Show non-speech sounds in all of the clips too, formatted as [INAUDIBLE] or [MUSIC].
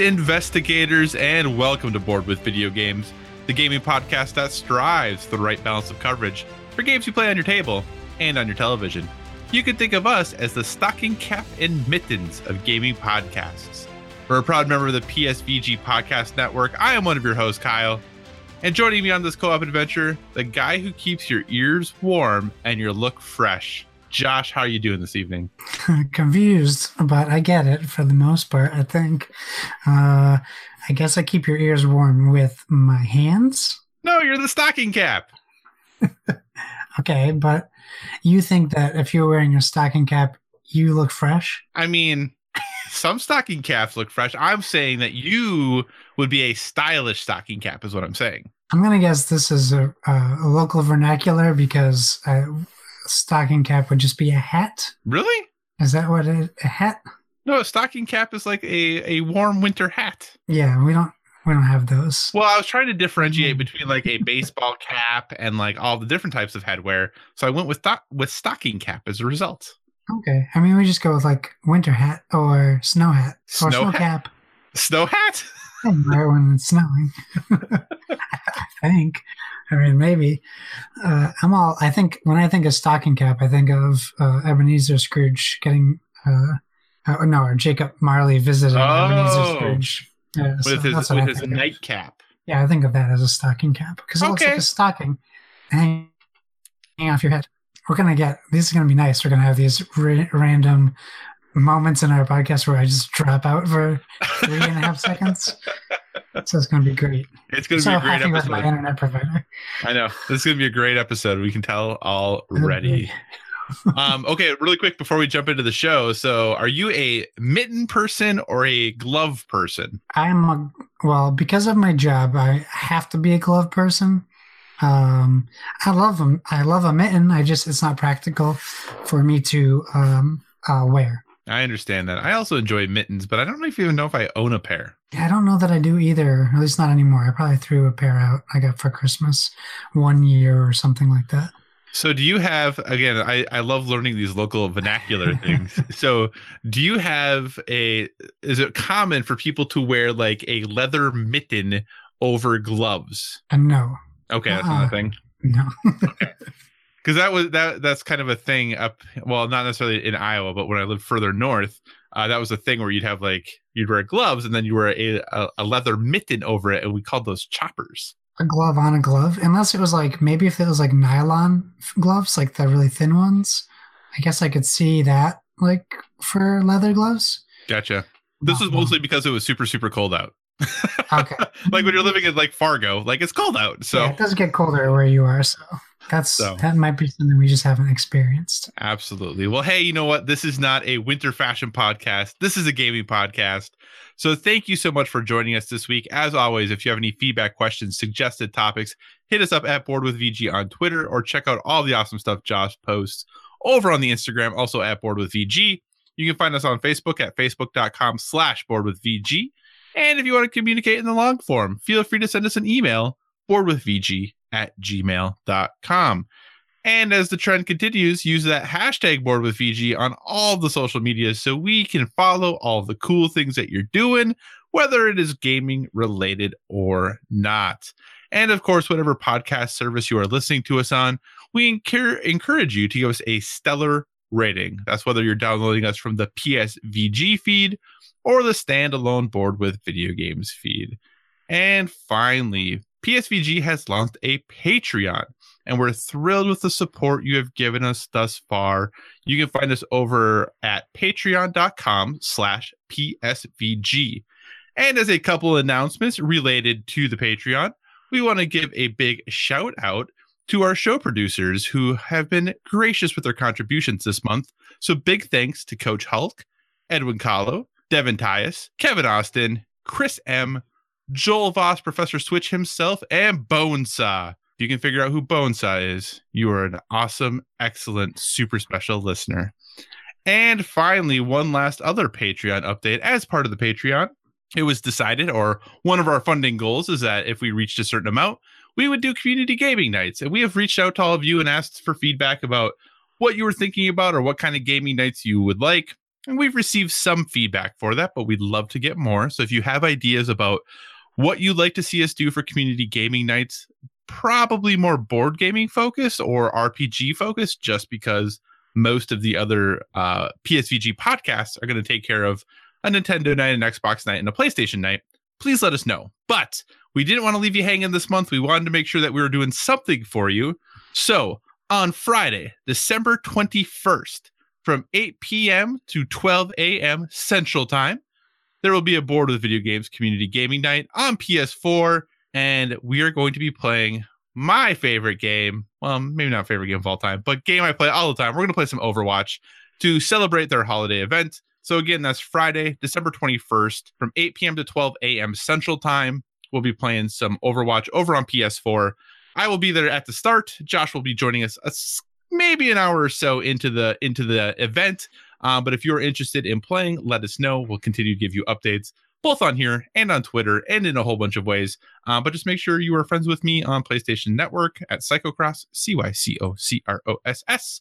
Investigators, and welcome to Board with Video Games, the gaming podcast that strives for the right balance of coverage for games you play on your table and on your television. You can think of us as the stocking cap and mittens of gaming podcasts. We're a proud member of the PSVG Podcast Network. I am one of your hosts, Kyle. And joining me on this co op adventure, the guy who keeps your ears warm and your look fresh. Josh, how are you doing this evening? [LAUGHS] confused, but I get it for the most part. I think. Uh, I guess I keep your ears warm with my hands. No, you're the stocking cap. [LAUGHS] Okay, but you think that if you're wearing a stocking cap, you look fresh? I mean, some stocking caps look fresh. I'm saying that you would be a stylish stocking cap, is what I'm saying. I'm gonna guess this is a, a local vernacular because uh, stocking cap would just be a hat. Really? Is that what it, a hat? No, a stocking cap is like a, a warm winter hat. Yeah, we don't we don't have those. Well, I was trying to differentiate between like a baseball cap and like all the different types of headwear. So I went with sto- with stocking cap as a result. Okay, I mean we just go with like winter hat or snow hat or Snow snow hat? cap. Snow hat? [LAUGHS] and wear when it's snowing. [LAUGHS] I think. I mean, maybe. Uh, I'm all. I think when I think of stocking cap, I think of uh, Ebenezer Scrooge getting. Uh, uh, no, or Jacob Marley visited Oh. Ebenezer Scrooge. Yeah, so with his with his nightcap. Yeah, I think of that as a stocking cap because it looks like a stocking hanging off your head. We're gonna get. these are gonna be nice. We're gonna have these ra- random moments in our podcast where I just drop out for three and a half seconds. [LAUGHS] So it's gonna be great. It's gonna so be a great happy with my internet provider. I know. This is gonna be a great episode. We can tell already. [LAUGHS] um, okay, really quick before we jump into the show. So, are you a mitten person or a glove person? I'm a well because of my job. I have to be a glove person. Um, I love them. I love a mitten. I just it's not practical for me to um uh, wear. I understand that. I also enjoy mittens, but I don't know if you even know if I own a pair. Yeah, I don't know that I do either. At least not anymore. I probably threw a pair out I got for Christmas one year or something like that. So, do you have again? I I love learning these local vernacular [LAUGHS] things. So, do you have a? Is it common for people to wear like a leather mitten over gloves? And no, Okay, that's Uh-uh. another thing. no. [LAUGHS] because that was that that's kind of a thing up well not necessarily in iowa but when i lived further north uh, that was a thing where you'd have like you'd wear gloves and then you wear a, a, a leather mitten over it and we called those choppers a glove on a glove, unless it was like maybe if it was like nylon gloves, like the really thin ones. I guess I could see that like for leather gloves. gotcha this was Uh-huh. mostly because it was super super cold out [LAUGHS] Okay. like when you're living in like fargo like it's cold out so yeah, it does get colder where you are, so that's So. that might be something we just haven't experienced. Absolutely. Well, hey, you know what? This is not a winter fashion podcast. This is a gaming podcast. So thank you so much for joining us this week. As always, if you have any feedback, questions, suggested topics, hit us up at Board with VG on Twitter or check out all the awesome stuff Josh posts over on the Instagram, also at Board with VG. You can find us on Facebook at facebook.com slash board with VG. And if you want to communicate in the long form, feel free to send us an email, boardwithvg at gmail.com. And as the trend continues, use that hashtag board with VG on all the social medias so we can follow all the cool things that you're doing, whether it is gaming related or not. And of course, whatever podcast service you are listening to us on, we encour- encourage you to give us a stellar rating. That's whether you're downloading us from the PSVG feed or the standalone board with video games feed. And finally, PSVG has launched a Patreon and we're thrilled with the support you have given us thus far. You can find us over at patreon.com slash PSVG. And as a couple announcements related to the Patreon, we want to give a big shout out to our show producers who have been gracious with their contributions this month. So big thanks to Coach Hulk, Edwin Kahlo, Devin Tyus, Kevin Austin, Chris M, Joel Voss, Professor Switch himself, and Bonesaw. If you can figure out who Bonesaw is, you are an awesome, excellent, super special listener. And finally, one last other Patreon update as part of the Patreon. It was decided, or one of our funding goals is that if we reached a certain amount, we would do community gaming nights. And we have reached out to all of you and asked for feedback about what you were thinking about or what kind of gaming nights you would like. And we've received some feedback for that, but we'd love to get more. So if you have ideas about what you'd like to see us do for community gaming nights, probably more board gaming focus or RPG focus, just because most of the other uh, PSVG podcasts are going to take care of a Nintendo night, an Xbox night, and a PlayStation night. Please let us know. But we didn't want to leave you hanging this month. We wanted to make sure that we were doing something for you. So on Friday, December 21st, from 8 p.m. to 12 a.m. Central Time, there will be a board with video games community gaming night on PS4. And we are going to be playing my favorite game. Well, maybe not favorite game of all time, but game I play all the time. We're going to play some Overwatch to celebrate their holiday event. So, again, that's Friday, December 21st from 8 p.m. to 12 a.m. Central Time. We'll be playing some Overwatch over on PS4. I will be there at the start. Josh will be joining us a, maybe an hour or so into the into the event. Um, but if you're interested in playing, let us know. We'll continue to give you updates both on here and on Twitter and in a whole bunch of ways. Uh, but just make sure you are friends with me on PlayStation Network at Cycocross, C Y C O C R O S S.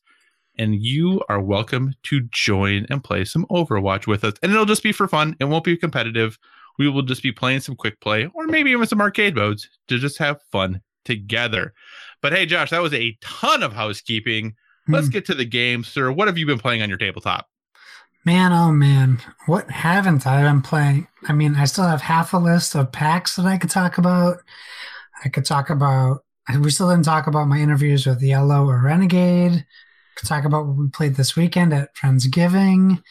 And you are welcome to join and play some Overwatch with us. And it'll just be for fun. It won't be competitive. We will just be playing some quick play or maybe even some arcade modes to just have fun together. But hey, Josh, that was a ton of housekeeping. Let's Hmm. get to the game, sir. What have you been playing on your tabletop? Man, oh man, what haven't I been playing? I mean, I still have half a list of packs that I could talk about. I could talk about. We still didn't talk about my interviews with Yellow or Renegade. Could talk about what we played this weekend at Friendsgiving.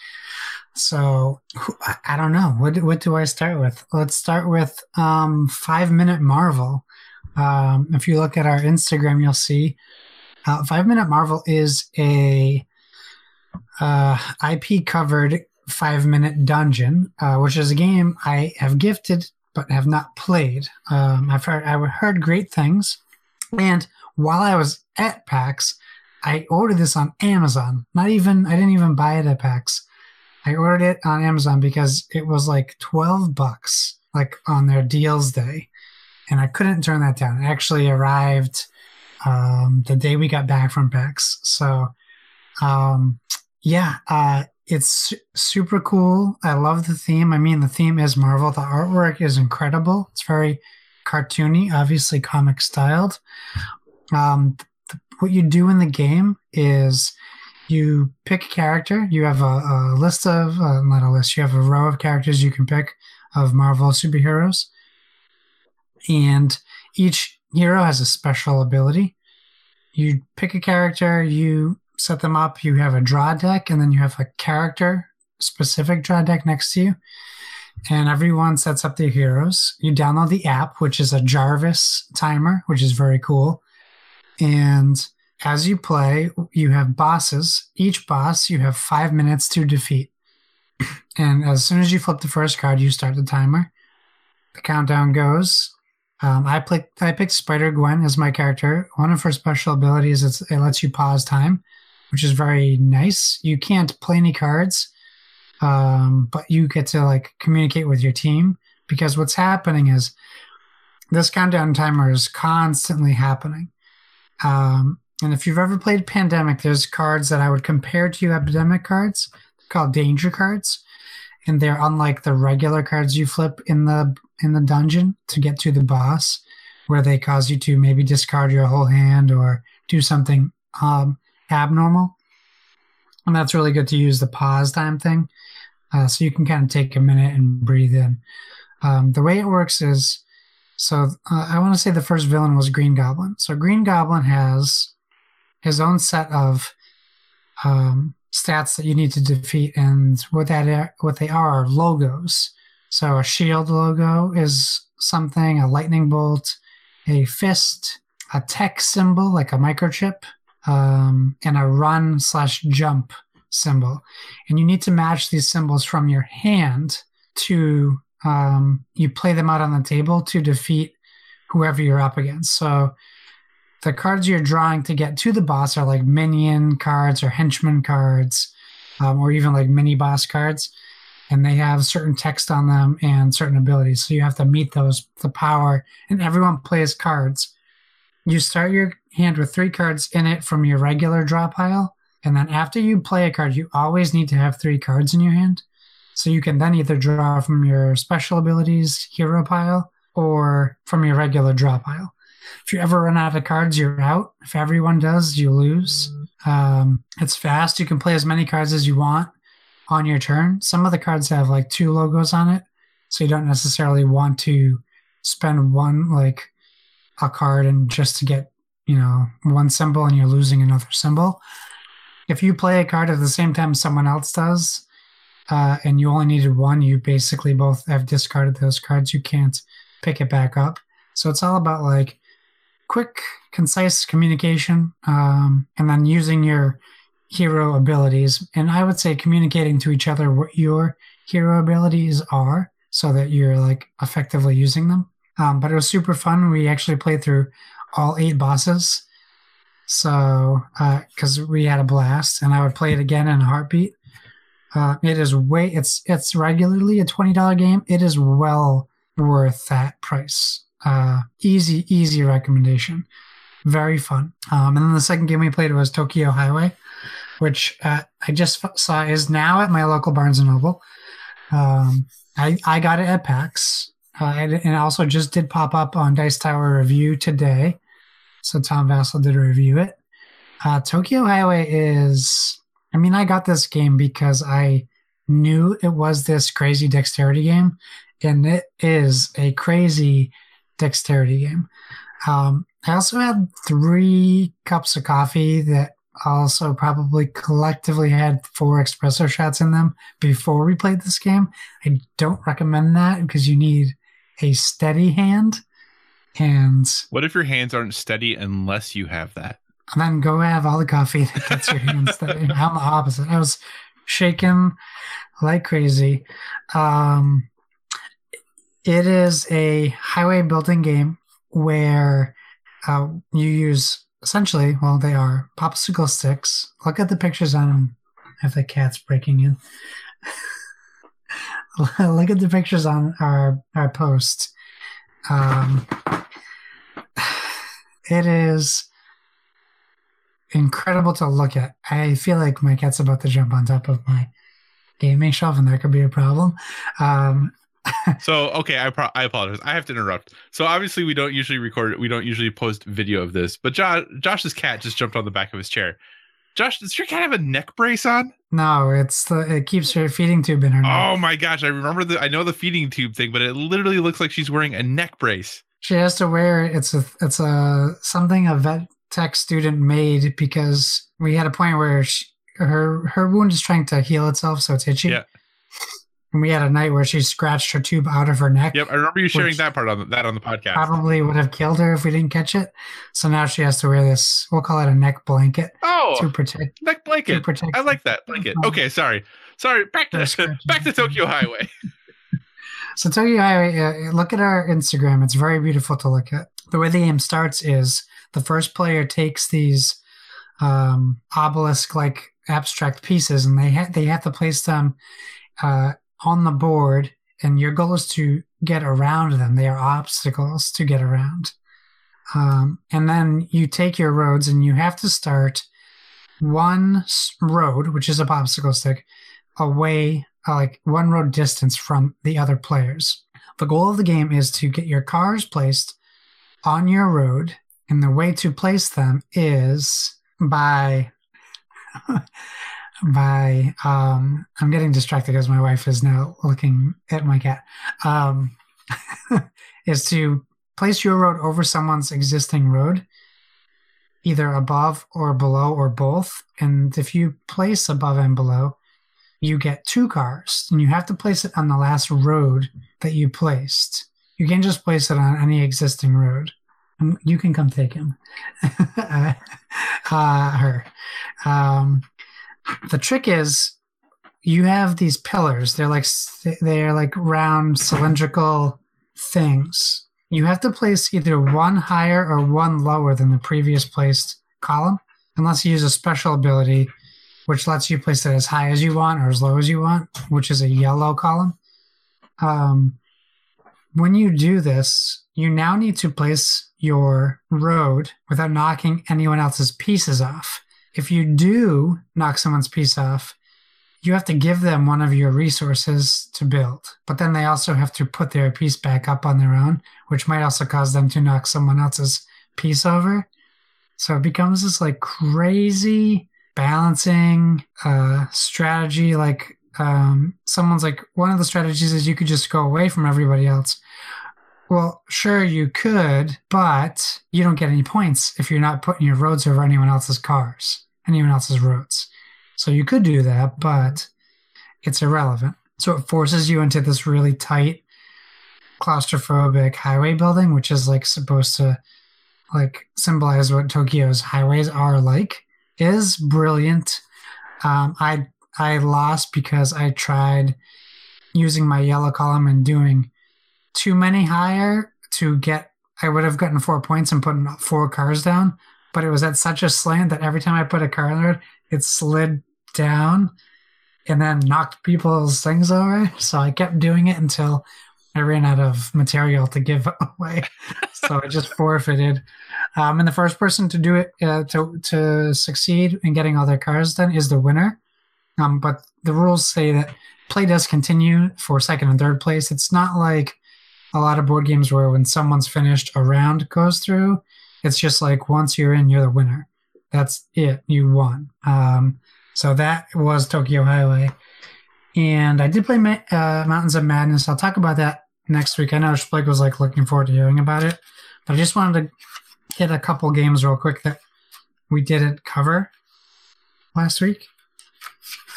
So I- don't know. What what do I start with? Let's start with um, Five Minute Marvel. Um, if you look at our Instagram, you'll see uh, Five Minute Marvel is a uh, IP covered five minute dungeon, uh, which is a game I have gifted but have not played. Um, I've heard I've heard great things, and while I was at PAX, I ordered this on Amazon. Not even I didn't even buy it at PAX. I ordered it on Amazon because it was like twelve bucks, like on their deals day, and I couldn't turn that down. It actually arrived um, the day we got back from PAX, so um, yeah, uh, it's super cool. I love the theme. I mean, the theme is Marvel. The artwork is incredible. It's very cartoony, obviously comic styled. Um, what you do in the game is you pick a character. You have a, a list of, uh, not a list, you have a row of characters you can pick of Marvel superheroes. And each hero has a special ability. You pick a character, you set them up. You have a draw deck, and then you have a character specific draw deck next to you. And everyone sets up their heroes. You download the app, which is a Jarvis timer, which is very cool. And as you play, you have bosses. Each boss you have five minutes to defeat. [CLEARS THROAT] And as soon as you flip the first card, you start the timer. The countdown goes. Um, I picked I picked Spider Gwen as my character. One of her special abilities is it lets you pause time, which is very nice. You can't play any cards, um, but you get to like communicate with your team because what's happening is this countdown timer is constantly happening. Um, and if you've ever played Pandemic, there's cards that I would compare to Epidemic cards called danger cards, and they're unlike the regular cards you flip in the in the dungeon to get to the boss, where they cause you to maybe discard your whole hand or do something um, abnormal. And that's really good to use the pause time thing, uh, so you can kind of take a minute and breathe in. Um, the way it works is, so uh, I want to say the first villain was Green Goblin. So Green Goblin has his own set of um, stats that you need to defeat, and what that are, what they are are logos. So a shield logo is something, a lightning bolt, a fist, a tech symbol, like a microchip, um, and a run slash jump symbol. And you need to match these symbols from your hand to, um, you play them out on the table to defeat whoever you're up against. So the cards you're drawing to get to the boss are like minion cards or henchman cards, um, or even like mini boss cards. And they have certain text on them and certain abilities. So you have to meet those, the power, and everyone plays cards. You start your hand with three cards in it from your regular draw pile. And then after you play a card, you always need to have three cards in your hand. So you can then either draw from your special abilities hero pile or from your regular draw pile. If you ever run out of cards, you're out. If everyone does, you lose. Um, it's fast. You can play as many cards as you want on your turn. Some of the cards have like two logos on it, so you don't necessarily want to spend one like a card and just to get you know one symbol and you're losing another symbol. If you play a card at the same time someone else does, uh, and you only needed one, you basically both have discarded those cards. You can't pick it back up. So it's all about like quick, concise communication, um, and then using your hero abilities. And I would say communicating to each other what your hero abilities are so that you're like effectively using them. Um, but it was super fun. We actually played through all eight bosses. So, because uh, we had a blast, and I would play it again in a heartbeat. Uh, it is way it's it's regularly a twenty dollar game. It is well worth that price. Uh, easy, easy recommendation. Very fun. Um, and then the second game we played was Tokyo Highway, which uh, I just saw is now at my local Barnes and Noble. Um, I I got it at PAX, uh, and it also just did pop up on Dice Tower Review today. So Tom Vasel did a review it. Uh, Tokyo Highway is, I mean, I got this game because I knew it was this crazy dexterity game, and it is a crazy dexterity game. Um, I also had three cups of coffee that also probably collectively had four espresso shots in them before we played this game. I don't recommend that because you need a steady hand and what if your hands aren't steady unless you have that? And then go have all the coffee that gets your hands [LAUGHS] steady. I'm the opposite. I was shaking like crazy. Um, it is a highway building game where uh, you use essentially, well, they are popsicle sticks. Look at the pictures on them. If the cat's breaking in. [LAUGHS] [LAUGHS] Look at the pictures on our our post. Um, it is incredible to look at. I feel like my cat's about to jump on top of my gaming shelf, and that could be a problem. Um, [LAUGHS] so okay, I pro- I apologize. I have to interrupt. So obviously we don't usually record. We don't usually post video of this. But Josh, Josh's cat just jumped on the back of his chair. Josh, does your cat have a neck brace on? No, it's the it keeps her feeding tube in her neck. Oh my gosh, I remember the I know the feeding tube thing, but it literally looks like she's wearing a neck brace. She has to wear it's a it's a something a vet tech student made because we had a point where she, her her wound is trying to heal itself, so it's itchy. Yeah. And we had a night where she scratched her tube out of her neck. Yep, I remember you sharing that part on the, that on the podcast. Probably would have killed her if we didn't catch it. So now she has to wear this. We'll call it a neck blanket. Oh, to protect neck blanket. To protect I like that blanket. Okay, sorry, sorry. Back to back to Tokyo Highway. [LAUGHS] [LAUGHS] so Tokyo Highway. Uh, look at our Instagram. It's very beautiful to look at. The way the game starts is the first player takes these um, obelisk like abstract pieces, and they ha- they have to place them. Uh, on the board and your goal is to get around them. They are obstacles to get around. Um, and then you take your roads and you have to start one road, which is a popsicle stick, away, uh, like one road distance from the other players. The goal of the game is to get your cars placed on your road, and the way to place them is by [LAUGHS] by um i'm getting distracted because my wife is now looking at my cat. Um [LAUGHS] is to place your road over someone's existing road either above or below or both. And if you place above and below you get two cars. And you have to place it on the last road that you placed. You can't just place it on any existing road. You can come take him. [LAUGHS] uh, her. Um, the trick is you have these pillars. They're like they're like round cylindrical things. You have to place either one higher or one lower than the previous placed column, unless you use a special ability which lets you place it as high as you want or as low as you want, which is a yellow column. Um, when you do this, you now need to place your road without knocking anyone else's pieces off. If you do knock someone's piece off, you have to give them one of your resources to build. But then they also have to put their piece back up on their own, which might also cause them to knock someone else's piece over. So it becomes this like crazy balancing uh, strategy. Like um, someone's like, one of the strategies is you could just go away from everybody else. Well, sure, you could, but you don't get any points if you're not putting your roads over anyone else's cars, anyone else's roads. So you could do that, but it's irrelevant. So it forces you into this really tight, claustrophobic highway building, which is like supposed to like symbolize what Tokyo's highways are like. Is brilliant. Um, I I lost because I tried using my yellow column and doing too many higher to get. I would have gotten four points and putting four cars down, but it was at such a slant that every time I put a car in it, it slid down and then knocked people's things over. So I kept doing it until I ran out of material to give [LAUGHS] away. so I just forfeited. Um, and the first person to do it uh, to to succeed in getting all their cars done is the winner. Um, but the rules say that play does continue for second and third place. It's not like a lot of board games where when someone's finished, a round goes through. It's just like once you're in, you're the winner. That's it. You won. Um, so that was Tokyo Highway. And I did play Ma- uh, Mountains of Madness. I'll talk about that next week. I know Blake was like looking forward to hearing about it, but I just wanted to hit a couple games real quick that we didn't cover last week.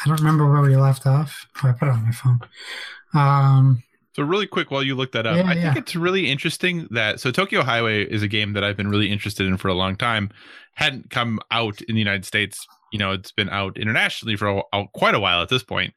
I don't remember where we left off. Oh, I put it on my phone. Um, So really quick while you look that up, Yeah, I yeah. think it's really interesting that so Tokyo Highway is a game that I've been really interested in for a long time. Hadn't come out in the United States, you know, it's been out internationally for a, quite a while at this point.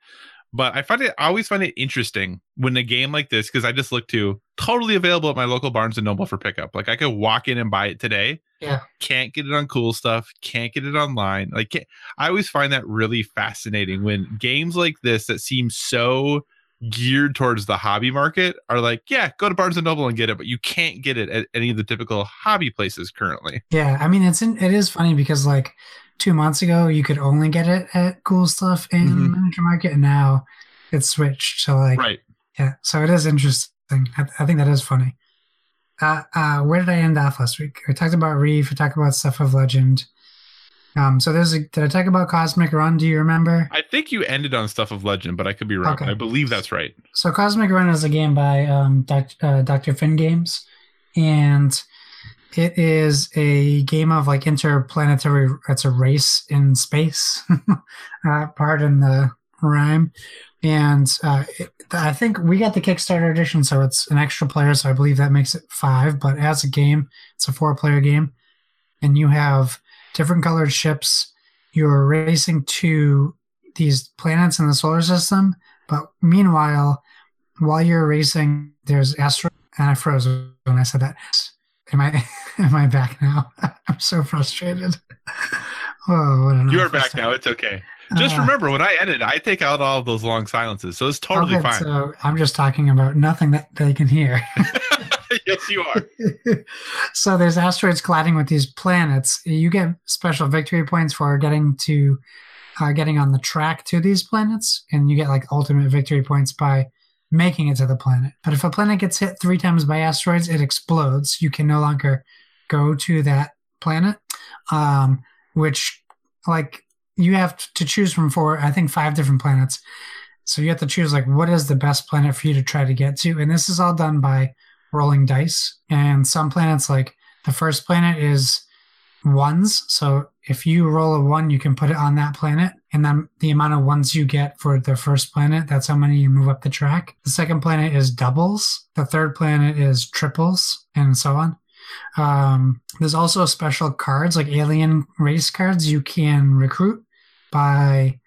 But I find it I always find it interesting when a game like this because I just look to totally available at my local Barnes and Noble for pickup. Like I could walk in and buy it today. Yeah. Can't get it on cool stuff, can't get it online. Like I always find that really fascinating when games like this that seem so geared towards the hobby market are like, yeah, go to Barnes and Noble and get it, but you can't get it at any of the typical hobby places currently. yeah, I mean it's in, it is funny because like two months ago you could only get it at Cool Stuff and Mhm. Miniature Market, and now it's switched to like Right. Yeah, so it is interesting. I, I think that is funny. Uh, uh, where did I end off last week? We talked about Reef. We talked about Stuff of Legend. Um, so there's a. Did I talk about Cosmic Run? Do you remember? I think you ended on stuff of legend, but I could be wrong. Okay. I believe that's right. So Cosmic Run is a game by um, Doc, uh, Dr. Finn Games, and it is a game of like interplanetary. It's a race in space. [LAUGHS] uh, pardon the rhyme. And uh, it, I think we got the Kickstarter edition, so it's an extra player. So I believe that makes it five. But as a game, it's a four-player game, and you have different colored ships. You're racing to these planets in the solar system, but meanwhile, while you're racing, there's asteroid. And I froze when I said that. Am I [LAUGHS] am I back now? [LAUGHS] I'm so frustrated. [LAUGHS] Oh, You are back now. It's okay. Just Uh, remember when I edit, I take out all of those long silences. So it's totally okay, fine. So I'm just talking about nothing that they can hear. [LAUGHS] yes, you are. [LAUGHS] so there's asteroids colliding with these planets. You get special victory points for getting to uh, getting on the track to these planets, and you get like ultimate victory points by making it to the planet. But if a planet gets hit three times by asteroids, it explodes. You can no longer go to that planet, um, which like you have to choose from four, I think five different planets. So you have to choose like what is the best planet for you to try to get to, and this is all done by rolling dice. And some planets, like the first planet, is ones. So if you roll a one, you can put it on that planet. And then the amount of ones you get for the first planet, that's how many you move up the track. The second planet is doubles. The third planet is triples, and so on. Um, there's also special cards like alien race cards you can recruit by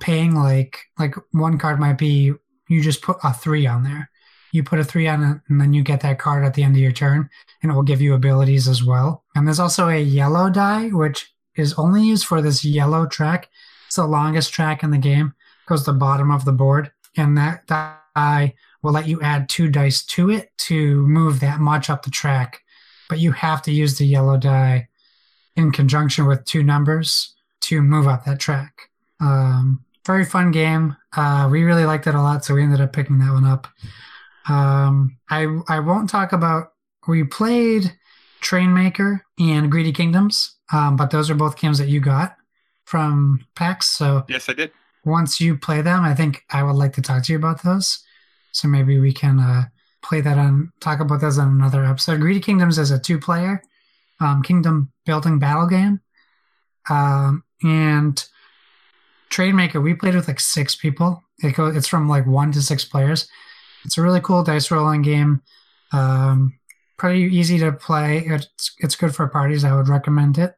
paying like like one card might be you just put a three on there. You put a three on it, and then you get that card at the end of your turn, and it will give you abilities as well. And there's also a yellow die, which is only used for this yellow track. It's the longest track in the game. Goes to the bottom of the board, and that die will let you add two dice to it to move that much up the track. But you have to use the yellow die in conjunction with two numbers to move up that track. Um, very fun game. Uh, we really liked it a lot, so we ended up picking that one up. Um, I I won't talk about. We played Trainmaker and Greedy Kingdoms, um, but those are both games that you got from PAX. So Yes, I did. once you play them, I think I would like to talk to you about those. So maybe we can uh, play that on talk about those on another episode. Greedy Kingdoms is a two-player um, kingdom building battle game, um, and Trainmaker we played with like six people. It goes it's from like one to six players. It's a really cool dice rolling game. Um, pretty easy to play. It's it's good for parties. I would recommend it.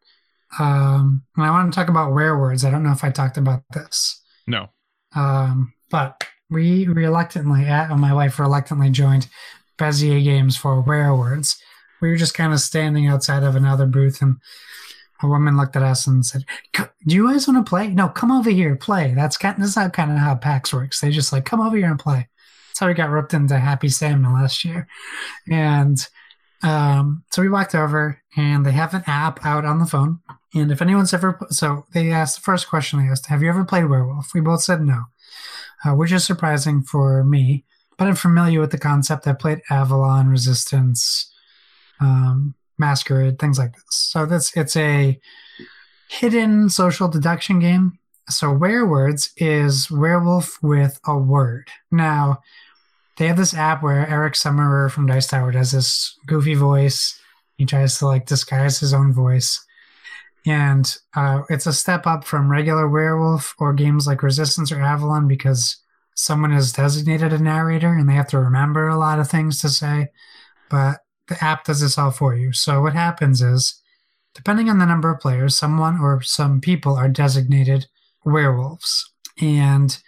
Um, and I want to talk about rare werewords. I don't know if I talked about this. No. Um, but we reluctantly, uh, my wife reluctantly joined Bezier Games for rare werewords. We were just kind of standing outside of another booth, and a woman looked at us and said, "Do you guys want to play? No, come over here, play." That's kind. That's not kind of how PAX works. They just like come over here and play. That's how we got roped into Happy Salmon last year, and um, so we walked over, and they have an app out on the phone. And if anyone's ever, so they asked the first question they asked, "Have you ever played Werewolf?" We both said no, uh, which is surprising for me. But I'm familiar with the concept. I played Avalon, Resistance, um, Masquerade, things like this. So that's it's a hidden social deduction game. So werewords is werewolf with a word. Now they have this app where Eric Summerer from Dice Tower does this goofy voice. He tries to like disguise his own voice. And uh, it's a step up from regular werewolf or games like Resistance or Avalon because someone is designated a narrator and they have to remember a lot of things to say. But the app does this all for you. So what happens is, depending on the number of players, someone or some people are designated werewolves. And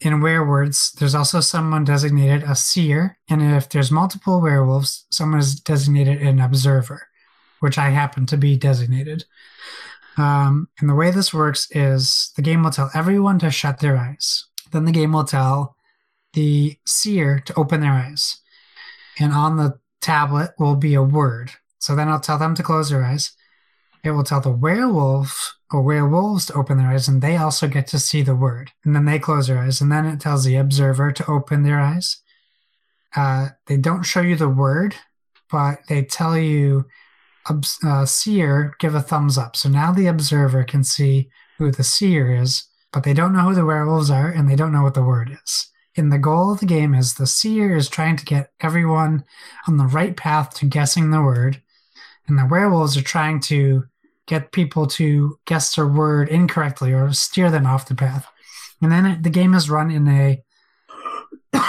in werewords, there's also someone designated a seer. And if there's multiple werewolves, someone is designated an observer, which I happen to be designated. Um, and the way this works is the game will tell everyone to shut their eyes. Then the game will tell the seer to open their eyes. And on the tablet will be a word. So then I'll tell them to close their eyes. It will tell the werewolf or werewolves to open their eyes, and they also get to see the word. And then they close their eyes, and then it tells the observer to open their eyes. Uh, they don't show you the word, but they tell you, uh, seer, give a thumbs up. So now the observer can see who the seer is, but they don't know who the werewolves are, and they don't know what the word is. And the goal of the game is the seer is trying to get everyone on the right path to guessing the word, and the werewolves are trying to get people to guess their word incorrectly or steer them off the path. And then the game is run in a [COUGHS]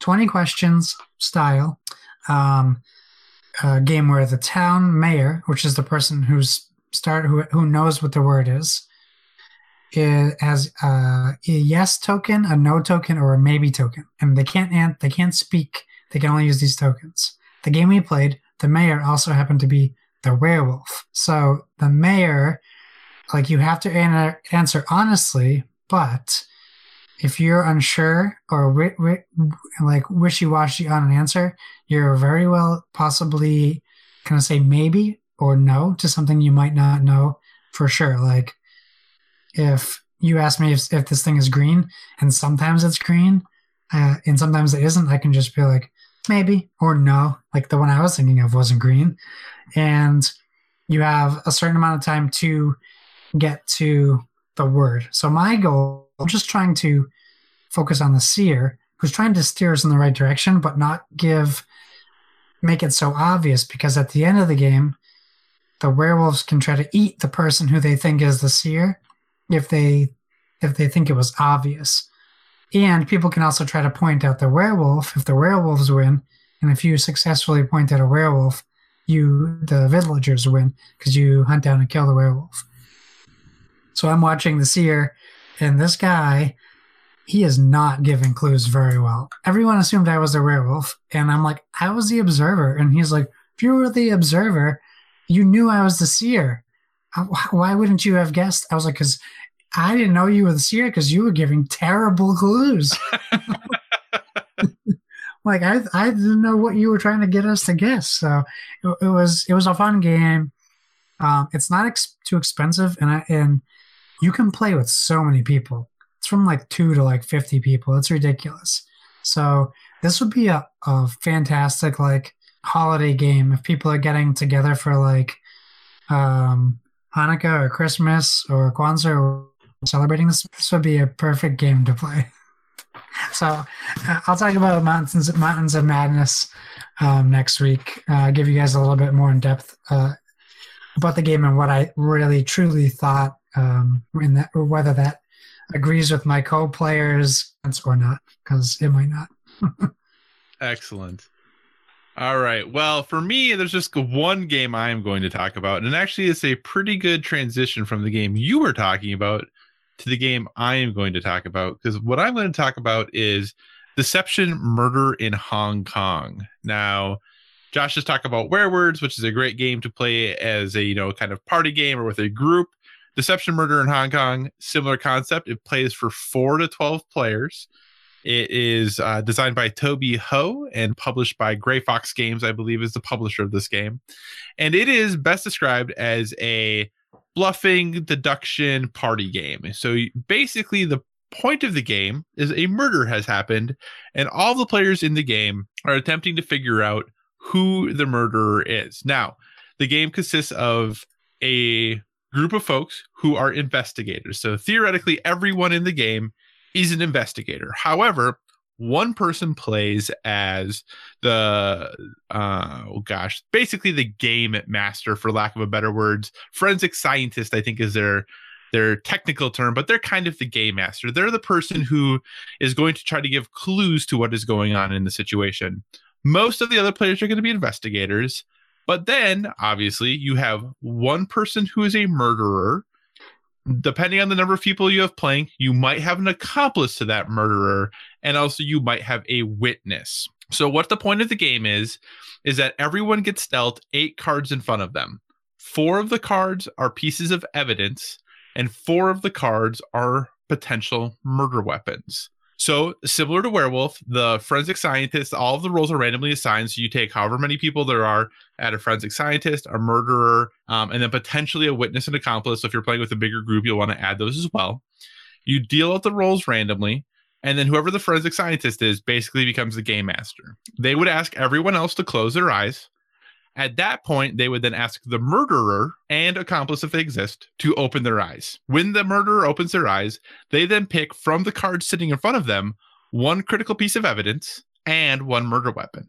20 questions style um, game where the town mayor, which is the person who's start who who knows what the word is, it has a, yes token, a no token, or a maybe token, and they can't an- they can't speak. They can only use these tokens. The game we played, the mayor also happened to be the werewolf. So the mayor, like you have to an- answer honestly, but if you're unsure or wi- wi- like wishy-washy on an answer, you're very well possibly gonna say maybe or no to something you might not know for sure. Like if you ask me if, if this thing is green and sometimes it's green uh, and sometimes it isn't, I can just be like maybe or no. Like the one I was thinking of wasn't green, and you have a certain amount of time to get to the word. So my goal, I'm just trying to focus on the seer who's trying to steer us in the right direction, but not give make it so obvious because at the end of the game, the werewolves can try to eat the person who they think is the seer if they if they think it was obvious. And people can also try to point out the werewolf if the werewolves win. And if you successfully point out a werewolf, you the villagers win because you hunt down and kill the werewolf. So I'm watching the seer, and this guy, he is not giving clues very well. Everyone assumed I was the werewolf, and I'm like, I was the observer, and he's like, if you were the observer, you knew I was the seer. Uh, why wouldn't you have guessed? I was like, because I didn't know you were the seer because you were giving terrible clues. [LAUGHS] [LAUGHS] like I, I didn't know what you were trying to get us to guess. So it, it was, it was a fun game. Um, it's not ex- too expensive, and I, and you can play with so many people. It's from like two to like fifty people. It's ridiculous. So this would be a, a fantastic like holiday game if people are getting together for like um, Hanukkah or Christmas or Kwanzaa or celebrating this. This would be a perfect game to play. [LAUGHS] So uh, I'll talk about Mountains Mountains of Madness um, next week. Uh, give you guys a little bit more in depth uh, about the game and what I really truly thought, um, in that whether that agrees with my co-players or not, because it might not. [LAUGHS] Excellent. All right. Well, for me, there's just one game I am going to talk about, and actually, it's a pretty good transition from the game you were talking about to the game I am going to talk about. Because what I'm going to talk about is Deception Murder in Hong Kong. Now, Josh just talked about Werewords, which is a great game to play as a you know kind of party game or with a group. Deception Murder in Hong Kong, similar concept. It plays for four to twelve players. It is uh, designed by Tobey Ho and published by Grey Fox Games, I believe, is the publisher of this game. And it is best described as a bluffing deduction party game. So basically, the point of the game is a murder has happened, and all the players in the game are attempting to figure out who the murderer is. Now, the game consists of a group of folks who are investigators. So theoretically, everyone in the game is an investigator. However, one person plays as the uh, oh gosh basically the game master for lack of a better words. Forensic scientist i think is their their technical term but they're kind of the game master. They're the person who is going to try to give clues to what is going on in the situation. Most of the other players are going to be investigators but then obviously you have one person who is a murderer depending on the number of people you have playing, you might have an accomplice to that murderer, and also you might have a witness. So, what the point of the game is, is that everyone gets dealt eight cards in front of them. Four of the cards are pieces of evidence, and four of the cards are potential murder weapons. So, similar to Werewolf, the forensic scientist, all of the roles are randomly assigned. So, you take however many people there are at a forensic scientist, a murderer, um, and then potentially a witness and accomplice. So, if you're playing with a bigger group, you'll want to add those as well. You deal out the roles randomly, and then whoever the forensic scientist is basically becomes the game master. They would ask everyone else to close their eyes. At that point, they would then ask the murderer and accomplice, if they exist, to open their eyes. When the murderer opens their eyes, they then pick from the cards sitting in front of them one critical piece of evidence and one murder weapon.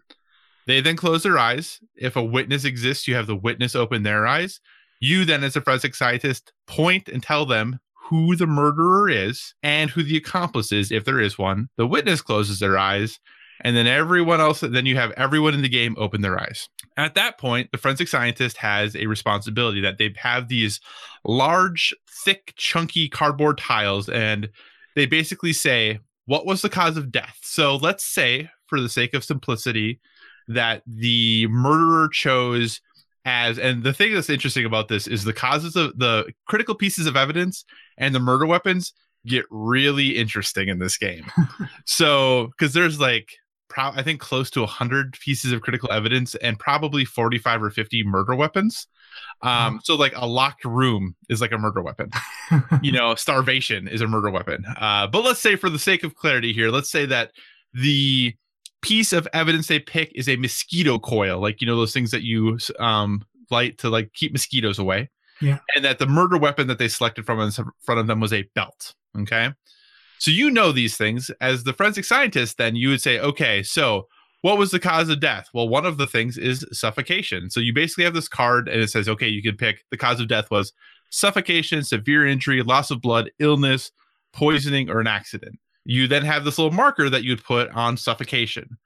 They then close their eyes. If a witness exists, you have the witness open their eyes. You then, as a forensic scientist, point and tell them who the murderer is and who the accomplice is, if there is one. The witness closes their eyes and then everyone else then you have everyone in the game open their eyes at that point the forensic scientist has a responsibility that they have these large thick chunky cardboard tiles and they basically say what was the cause of death so let's say for the sake of simplicity that the murderer chose as and the thing that's interesting about this is the causes of the critical pieces of evidence and the murder weapons get really interesting in this game. [LAUGHS] so, because there's like pro- I think close to 100 pieces of critical evidence and probably 45 or 50 murder weapons. Um, oh. so like a locked room is like a murder weapon. [LAUGHS] you know, starvation is a murder weapon. Uh, but let's say for the sake of clarity here, let's say that the piece of evidence they pick is a mosquito coil, like you know those things that you um light to like keep mosquitoes away. Yeah. And that the murder weapon that they selected from in front of them was a belt. Okay. So you know these things as the forensic scientist. Then you would say, okay, so what was the cause of death? Well, one of the things is suffocation. So you basically have this card and it says, okay, you can pick the cause of death was suffocation, severe injury, loss of blood, illness, poisoning, or an accident. You then have this little marker that you'd put on suffocation.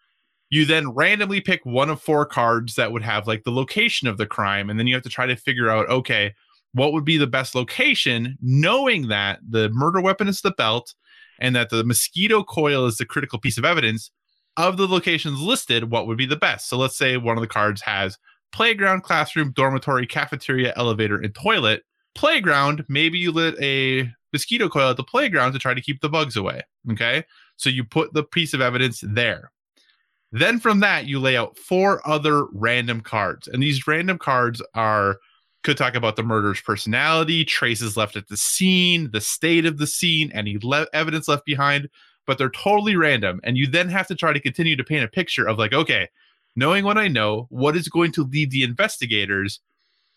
You then randomly pick one of four cards that would have like the location of the crime. And then you have to try to figure out, okay, what would be the best location, knowing that the murder weapon is the belt and that the mosquito coil is the critical piece of evidence of the locations listed, what would be the best? So let's say one of the cards has playground, classroom, dormitory, cafeteria, elevator, and toilet. Playground, maybe you lit a mosquito coil at the playground to try to keep the bugs away. Okay. So you put the piece of evidence there. Then from that, you lay out four other random cards. And these random cards are could talk about the murderer's personality, traces left at the scene, the state of the scene, any le- evidence left behind, but they're totally random. And you then have to try to continue to paint a picture of like, okay, knowing what I know, what is going to lead the investigators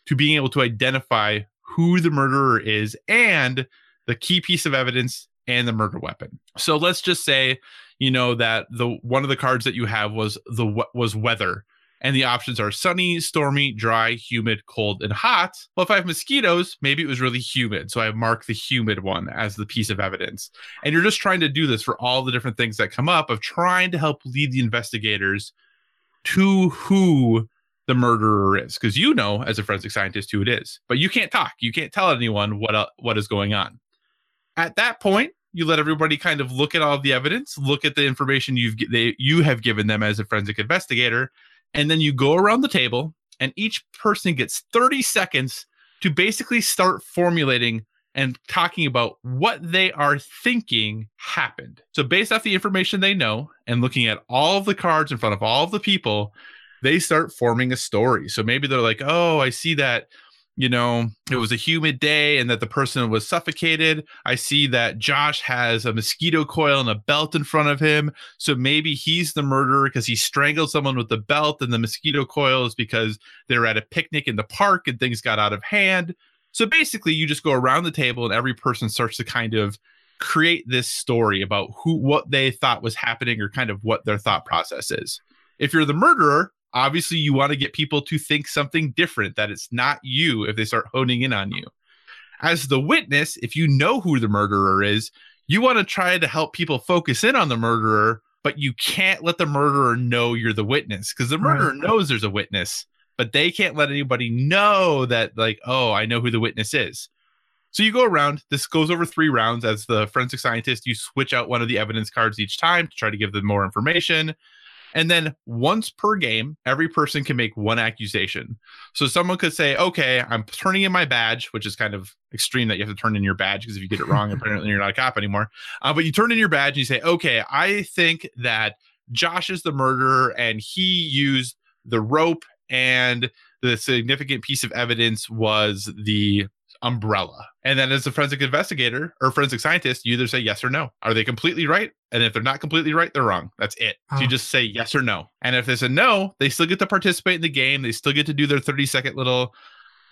to being able to identify who the murderer is and the key piece of evidence and the murder weapon. So let's just say, you know, that the one of the cards that you have was the was weather and the options are sunny, stormy, dry, humid, cold, and hot. Well, if I have mosquitoes, maybe it was really humid. So I mark the humid one as the piece of evidence. And you're just trying to do this for all the different things that come up of trying to help lead the investigators to who the murderer is. Because you know, as a forensic scientist, who it is, but you can't talk. You can't tell anyone what, uh, what is going on. At that point, you let everybody kind of look at all the evidence, look at the information you've they, you have given them as a forensic investigator, and then you go around the table, and each person gets 30 seconds to basically start formulating and talking about what they are thinking happened. So, based off the information they know and looking at all of the cards in front of all of the people, they start forming a story. So, maybe they're like, oh, I see that you know, it was a humid day and that the person was suffocated. I see that Josh has a mosquito coil and a belt in front of him. So maybe he's the murderer because he strangled someone with the belt and the mosquito coil is because they were at a picnic in the park and things got out of hand. So basically, you just go around the table and every person starts to kind of create this story about who what they thought was happening or kind of what their thought process is. If you're the murderer, obviously you want to get people to think something different that it's not you if they start honing in on you. As the witness if you know who the murderer is you want to try to help people focus in on the murderer but you can't let the murderer know you're the witness because the murderer right. knows there's a witness but they can't let anybody know that like oh i know who the witness is. So you go around this goes over three rounds as the forensic scientist you switch out one of the evidence cards each time to try to give them more information and then once per game, every person can make one accusation. So someone could say, okay, I'm turning in my badge, which is kind of extreme that you have to turn in your badge because if you get it wrong, [LAUGHS] apparently you're not a cop anymore. Uh, but you turn in your badge and you say, okay, I think that Josh is the murderer and he used the rope and the significant piece of evidence was the umbrella. And then as a forensic investigator or forensic scientist, you either say yes or no. Are they completely right? And if they're not completely right, they're wrong. That's it. So you just say yes or no. And if there's a no, they still get to participate in the game. They still get to do their 30 second little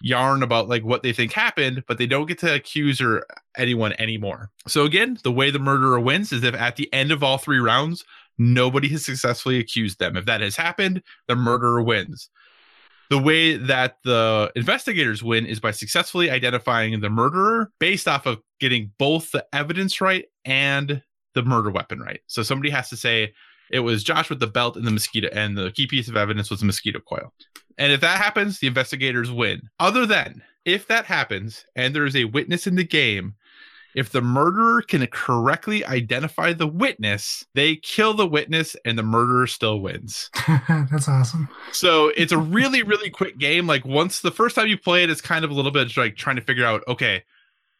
yarn about like what they think happened, but they don't get to accuse or anyone anymore. So again, the way the murderer wins is if at the end of all three rounds, nobody has successfully accused them. If that has happened, the murderer wins. The way that the investigators win is by successfully identifying the murderer based off of getting both the evidence right and the murder weapon right. So somebody has to say it was Josh with the belt and the mosquito, and the key piece of evidence was a mosquito coil. And if that happens, the investigators win. Other than if that happens and there is a witness in the game if the murderer can correctly identify the witness, they kill the witness and the murderer still wins. [LAUGHS] That's awesome. So it's a really, really quick game. Like once the first time you play it, it's kind of a little bit like trying to figure out, okay,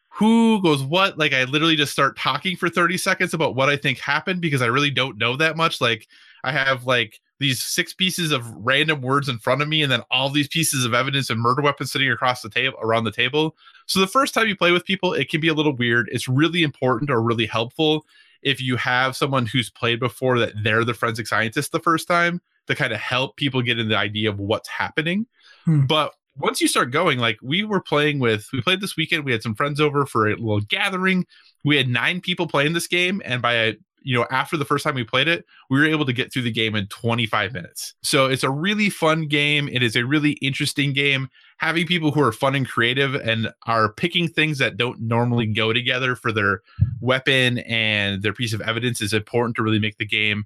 who goes what? Like I literally just start talking for 30 seconds about what I think happened because I really don't know that much. Like I have like these six pieces of random words in front of me and then all these pieces of evidence and murder weapons sitting across the table around the table. So the first time you play with people it can be a little weird. It's really important or really helpful if you have someone who's played before that they're the forensic scientist the first time to kind of help people get in the idea of what's happening. Hmm. but once you start going like we were playing with we played this weekend we had some friends over for a little gathering. We had nine people playing this game and by you know, after the first time we played it, we were able to get through the game in 25 minutes. So it's a really fun game. It is a really interesting game. Having people who are fun and creative and are picking things that don't normally go together for their weapon and their piece of evidence is important to really make the game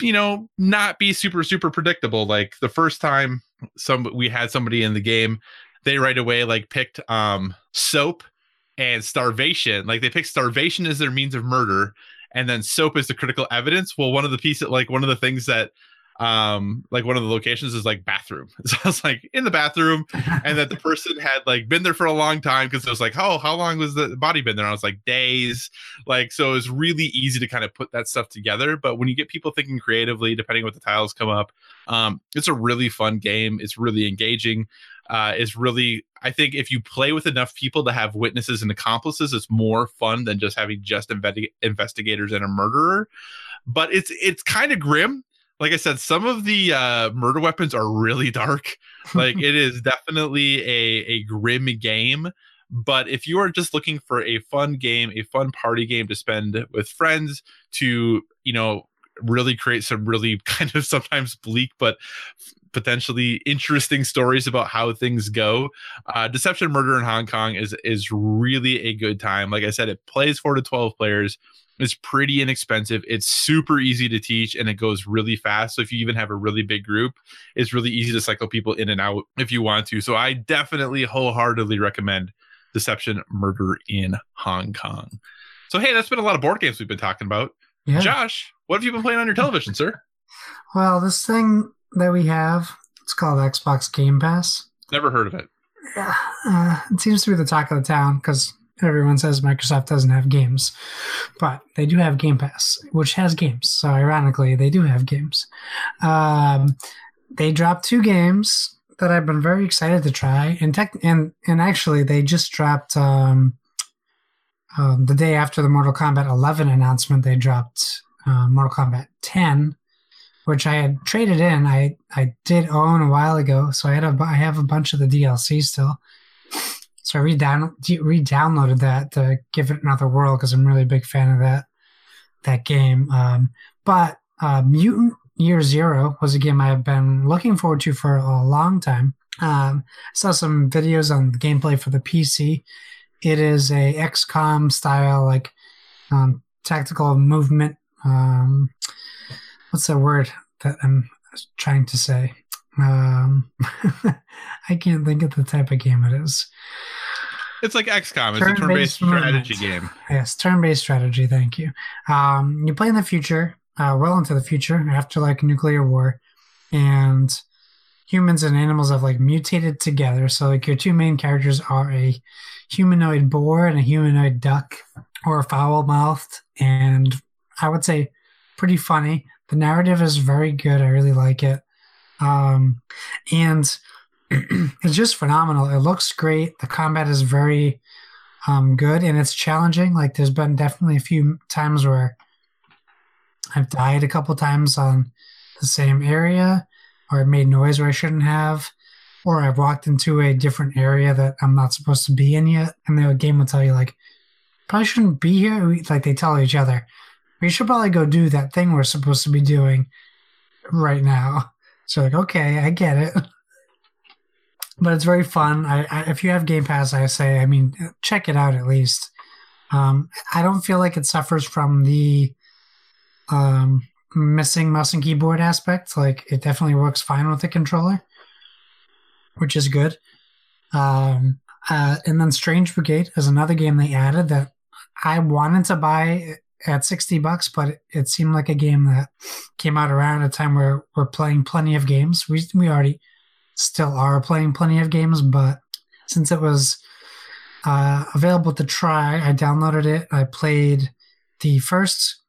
you know, not be super super predictable. Like the first time some we had somebody in the game, they right away like picked um soap and starvation. Like they picked starvation as their means of murder, and then soap is the critical evidence. Well, one of the pieces, like one of the things that um like one of the locations is like bathroom. [LAUGHS] So i was like in the bathroom and that the [LAUGHS] person had like been there for a long time because it was like oh how long was the body been there? And i was like days. Like so it was really easy to kind of put that stuff together. But when you get people thinking creatively depending what the tiles come up um it's a really fun game. It's really engaging uh it's really i think if you play with enough people to have witnesses and accomplices it's more fun than just having just inve- investigators and a murderer but it's it's kind of grim like I said, some of the uh, murder weapons are really [LAUGHS] dark. Like it is definitely a a grim game. But if you are just looking for a fun game, a fun party game to spend with friends, to you know really create some really [LAUGHS] kind of sometimes bleak but potentially interesting stories about how things go. Uh, Deception Murder in Hong Kong is is really a good time. Like I said, it plays four to twelve players. It's pretty inexpensive. It's super easy to teach and it goes really fast. So if you even have a really big group, it's really easy to cycle people in and out if you want to. So I definitely wholeheartedly recommend Deception Murder in Hong Kong. So hey, that's been a lot of board games we've been talking about. Yeah. Josh, what have you been playing on your television, sir? [LAUGHS] Well, this thing that we have, it's called Xbox Game Pass. Never heard of it. Yeah, uh, it seems to be the talk of the town because everyone says Microsoft doesn't have games, but they do have Game Pass, which has games. So ironically, they do have games. Um, they dropped two games that I've been very excited to try, and tech and and actually they just dropped um, um, the day after the Mortal Kombat 11 announcement. They dropped uh, Mortal Kombat 10, which I had traded in. I I did own a while ago, so I had a I have a bunch of the DLC still. So I re-down, re-downloaded that to give it another whirl because I'm really a big fan of that that game. Um, but uh, Mutant Year Zero was a game I've been looking forward to for a long time. Um, I saw some videos on gameplay for the PC. It is a XCOM style, like um, tactical movement. Um, what's the word that I'm trying to say? Um, [LAUGHS] I can't think of the type of game it is. It's like XCOM. It's a turn-based strategy game. Yes, turn-based strategy. Thank you. Um, you play in the future, uh, well into the future, after like nuclear war, and humans and animals have like mutated together. So like your two main characters are a humanoid boar and a humanoid duck, or a foul mouthed, and I would say pretty funny. The narrative is very good. I really like it. Um, and [CLEARS THROAT] it's just phenomenal. It looks great. The combat is very um, good and it's challenging. Like there's been definitely a few times where I've died a couple times on the same area or I made noise where I shouldn't have or I've walked into a different area that I'm not supposed to be in yet. And the game will tell you like, probably shouldn't be here. Like they tell each other, we should probably go do that thing we're supposed to be doing right now. So like, okay, I get it. [LAUGHS] But it's very fun. I, I, if you have Game Pass, I say, I mean, check it out at least. Um, I don't feel like it suffers from the um, missing mouse and keyboard aspect. Like it definitely works fine with the controller, which is good. Um, uh, and then Strange Brigade is another game they added that I wanted to buy at 60 bucks, but it, it seemed like a game that came out around a time where we're playing plenty of games. We, we already still are playing plenty of games, but since it was uh, available to try, I downloaded it. I played the first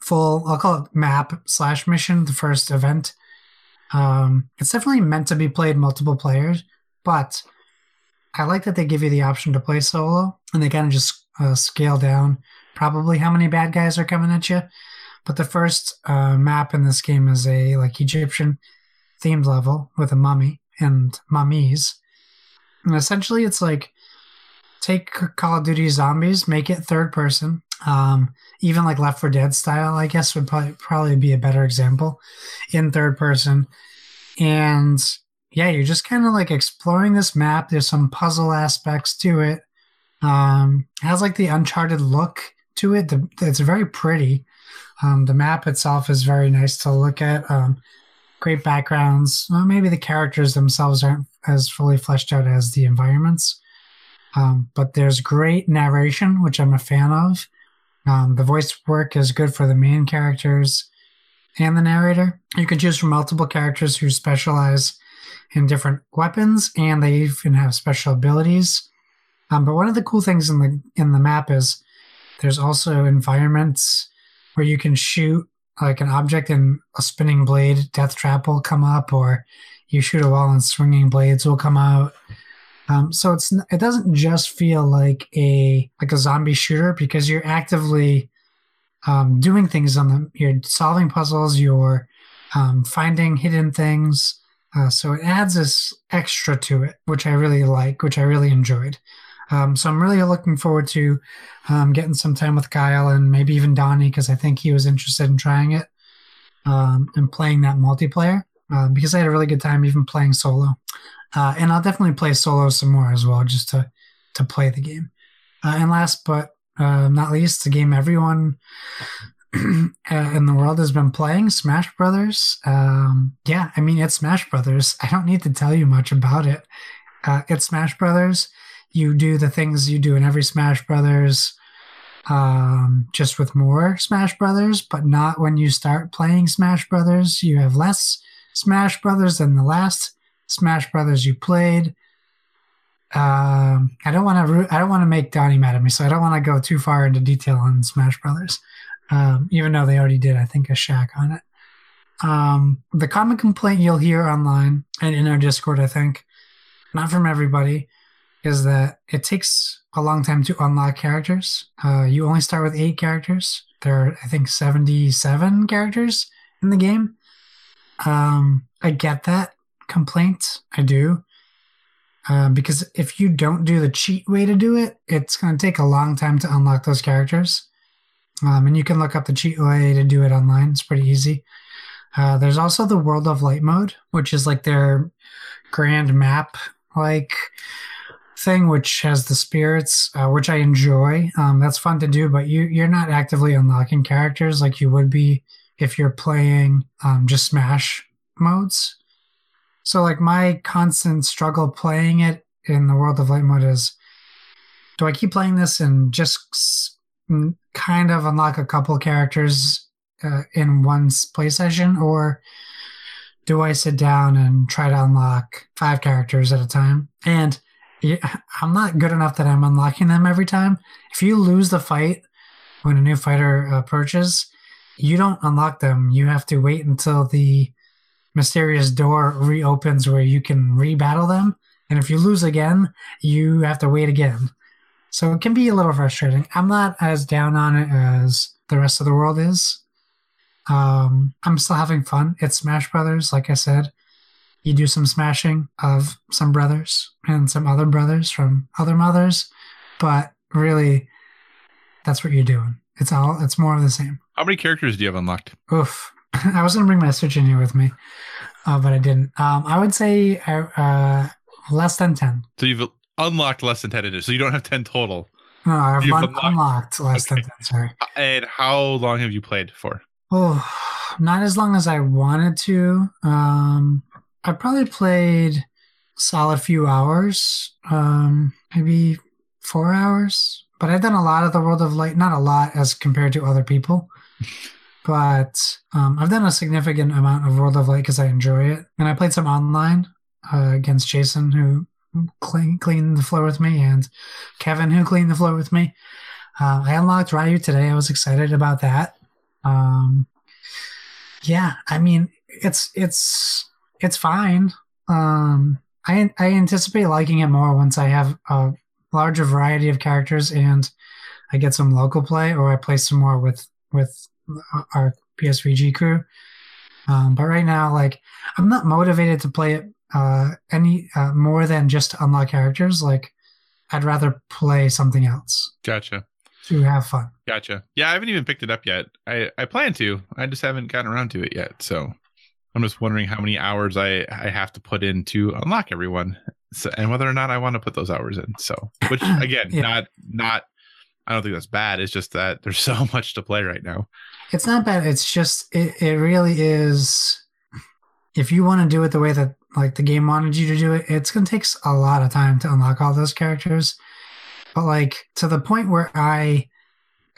full, I'll call it map slash mission, the first event. Um, it's definitely meant to be played multiple players, but I like that they give you the option to play solo and they kind of just uh, scale down probably how many bad guys are coming at you. But the first uh, map in this game is a like Egyptian themed level with a mummy and mummies. And essentially, it's like take Call of Duty Zombies, make it third person. Um, even like Left 4 Dead style, I guess would probably probably be a better example in third person. And yeah, you're just kind of like exploring this map. There's some puzzle aspects to it. Um, it has like the Uncharted look to it. The, it's very pretty. Um, the map itself is very nice to look at. Um, great backgrounds. Well, maybe the characters themselves aren't as fully fleshed out as the environments. Um, but there's great narration, which I'm a fan of. Um, the voice work is good for the main characters and the narrator. You can choose from multiple characters who specialize in different weapons, and they even have special abilities. Um, but one of the cool things in the in the map is there's also environments where you can shoot like an object and a spinning blade death trap will come up, or you shoot a wall and swinging blades will come out. Um, so it's it doesn't just feel like a like a zombie shooter because you're actively um, doing things on them. You're solving puzzles. You're um, finding hidden things. Uh, so it adds this extra to it, which I really like, which I really enjoyed. Um, so I'm really looking forward to um, getting some time with Kyle and maybe even Donnie because I think he was interested in trying it um, and playing that multiplayer uh, because I had a really good time even playing solo. Uh, and I'll definitely play solo some more as well just to to play the game. Uh, and last but uh, not least, the game everyone [CLEARS THROAT] uh, in the world has been playing, Smash Brothers. Um, yeah, I mean it's Smash Brothers. I don't need to tell you much about it. Uh, it's Smash Brothers. You do the things you do in every Smash Brothers, um, just with more Smash Brothers, but not when you start playing Smash Brothers. You have less Smash Brothers than the last Smash Brothers you played. Um, I don't want to. I don't want to make Donnie mad at me, so I don't want to go too far into detail on Smash Brothers. Um, even though they already did, I think a shack on it. Um, the common complaint you'll hear online and in our Discord, I think, not from everybody, is that it takes a long time to unlock characters. Uh, you only start with eight characters. There are, I think, seventy-seven characters in the game. Um, I get that complaint. I do. Uh, because if you don't do the cheat way to do it, it's going to take a long time to unlock those characters. Um, and you can look up the cheat way to do it online. It's pretty easy. Uh, there's also the World of Light mode, which is like their grand map like thing, which has the spirits, uh, which I enjoy. Um, that's fun to do, but you you're not actively unlocking characters like you would be if you're playing um, just Smash modes. So like my constant struggle playing it in the World of Light mode is do I keep playing this and just kind of unlock a couple characters uh, in one play session or do I sit down and try to unlock five characters at a time? And [LAUGHS] I'm not good enough that I'm unlocking them every time. If you lose the fight when a new fighter approaches, you don't unlock them. You have to wait until the mysterious door reopens where you can rebattle them. And if you lose again, you have to wait again. So it can be a little frustrating. I'm not as down on it as the rest of the world is. Um, I'm still having fun. It's Smash Brothers, like I said. You do some smashing of some brothers and some other brothers from other mothers, but really, that's what you're doing. It's all. It's more of the same. How many characters do you have unlocked? Oof. [LAUGHS] I was gonna bring my Switch in here with me, uh, but I didn't. Um, I would say uh, uh, less than ten. So you've unlocked less than ten in it, so you don't have ten total. No, I've un- unlocked. unlocked. less okay. than ten. Sorry. And how long have you played for? Oh, not as long as I wanted to. Um, I probably played solid few hours, um, maybe four hours. But I've done a lot of the World of Light, not a lot as compared to other people. But um, I've done a significant amount of World of Light because I enjoy it, and I played some online uh, against Jason, who clean, cleaned the floor with me, and Kevin, who cleaned the floor with me. Uh, I unlocked Ryu today. I was excited about that. Um, yeah, I mean, it's it's it's fine. Um, I I anticipate liking it more once I have a larger variety of characters and I get some local play, or I play some more with with our PSVG crew. Um, but right now, like I'm not motivated to play it uh, any uh, more than just to unlock characters. Like I'd rather play something else. Gotcha. To have fun. Gotcha. Yeah, I haven't even picked it up yet. I I plan to. I just haven't gotten around to it yet. So I'm just wondering how many hours I I have to put in to unlock everyone, so, and whether or not I want to put those hours in. So, which [CLEARS THROAT] again, yeah. not not I don't think that's bad. It's just that there's [LAUGHS] so much to play right now. It's not bad. It's just it, it really is. If you want to do it the way that like the game wanted you to do it, it's gonna take a lot of time to unlock all those characters. But like to the point where I,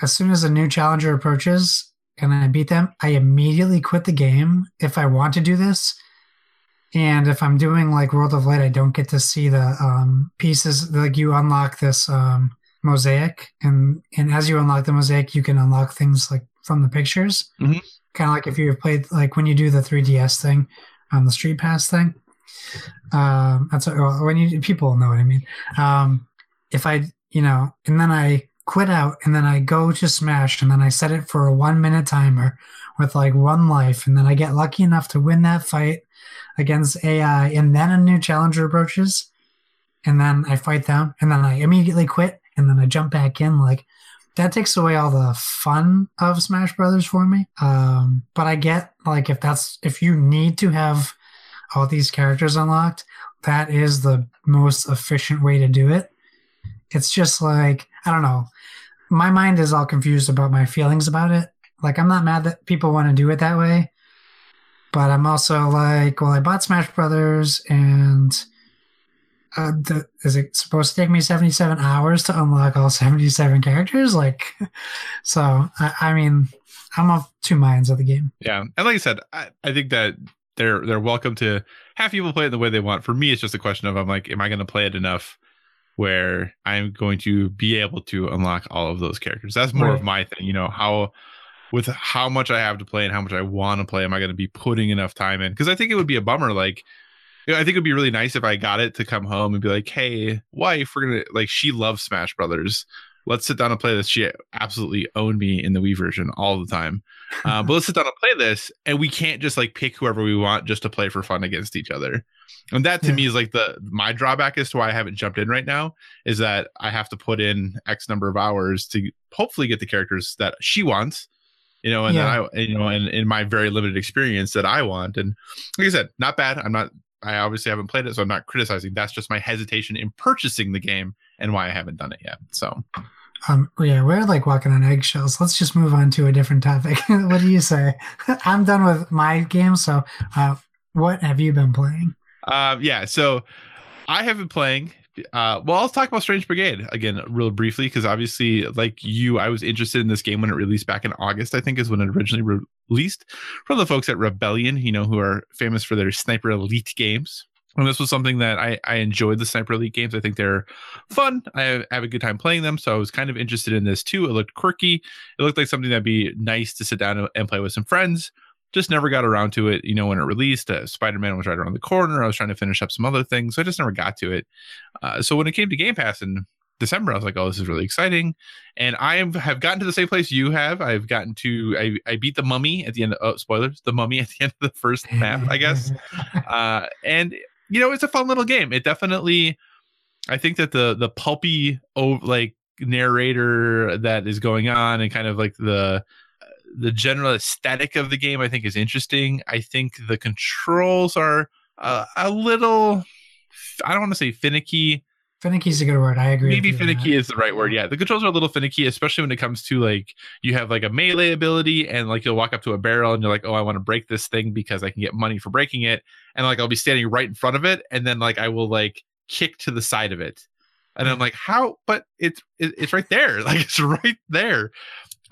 as soon as a new challenger approaches and I beat them, I immediately quit the game if I want to do this. And if I'm doing like World of Light, I don't get to see the um, pieces. Like you unlock this um, mosaic, and and as you unlock the mosaic, you can unlock things like from the pictures. Mhm. Kind of like if you've played like when you do the 3DS thing on the Street Pass thing. Um, that's well, when you people know what I mean. Um, if I you know, and then I quit out, and then I go to Smash, and then I set it for a one minute timer with like one life, and then I get lucky enough to win that fight against AI, and then a new challenger approaches, and then I fight them, and then I immediately quit, and then I jump back in. Like that takes away all the fun of Smash Brothers for me. Um, but I get like if that's if you need to have all these characters unlocked, that is the most efficient way to do it. It's just like I don't know. My mind is all confused about my feelings about it. Like I'm not mad that people want to do it that way, but I'm also like, well, I bought Smash Brothers, and uh, the, is it supposed to take me 77 hours to unlock all 77 characters? Like, [LAUGHS] so I, I mean, I'm of two minds of the game. Yeah, and like I said, I, I think that they're they're welcome to have people play it the way they want. For me, it's just a question of I'm like, am I going to play it enough where I'm going to be able to unlock all of those characters? That's more of my thing. You know how with how much I have to play and how much I want to play, am I going to be putting enough time in? Because I think it would be a bummer. Like, you know, I think it'd be really nice if I got it to come home and be like, "Hey, wife, we're gonna like." She loves Smash Brothers. Let's sit down and play this. She absolutely owned me in the Wii version all the time. Uh, but let's sit down and play this, and we can't just like pick whoever we want just to play for fun against each other. And that to Yeah. me is like the my drawback as to why I haven't jumped in right now is that I have to put in X number of hours to hopefully get the characters that she wants, you know, and Yeah. then I, you know, and in my very limited experience that I want. And like I said, not bad. I'm not. I obviously haven't played it, so I'm not criticizing. That's just my hesitation in purchasing the game and why I haven't done it yet. So Um, yeah, we're like walking on eggshells. Let's just move on to a different topic. [LAUGHS] what do you say? [LAUGHS] I'm done with my game. So, uh, what have you been playing? Um, yeah, so I have been playing. Uh, well, I'll talk about Strange Brigade again, real briefly, because obviously, like you, I was interested in this game when it released back in August. I think is when it originally re- released from the folks at Rebellion, you know, who are famous for their Sniper Elite games. And this was something that I, I enjoyed the Sniper Elite games. I think they're fun. I have, a good time playing them. So I was kind of interested in this too. It looked quirky. It looked like something that'd be nice to sit down and play with some friends just never got around to it. You know, when it released, uh, Spider Man was right around the corner. I was trying to finish up some other things, so I just never got to it. Uh, so when it came to Game Pass in December, I was like, "Oh, this is really exciting!" And I am, have gotten to the same place you have. I've gotten to I, I beat the Mummy at the end. Of, oh, spoilers! The Mummy [LAUGHS] at the end of the first map, I guess. [LAUGHS] Uh, and you know, it's a fun little game. It definitely, I think that the the pulpy, oh, like narrator that is going on, and kind of like the the general aesthetic of the game i think is interesting. I think the controls are uh, a little i don't want to say finicky. Finicky's a good word. I agree. maybe finicky is the right word yeah. The controls are a little finicky especially when it comes to like you have like a melee ability and like you'll walk up to a barrel and you're like oh i want to break this thing because i can get money for breaking it. And like i'll be standing right in front of it and then like i will like kick to the side of it. And i'm like how? But it's it's right there. [LAUGHS] Like it's right there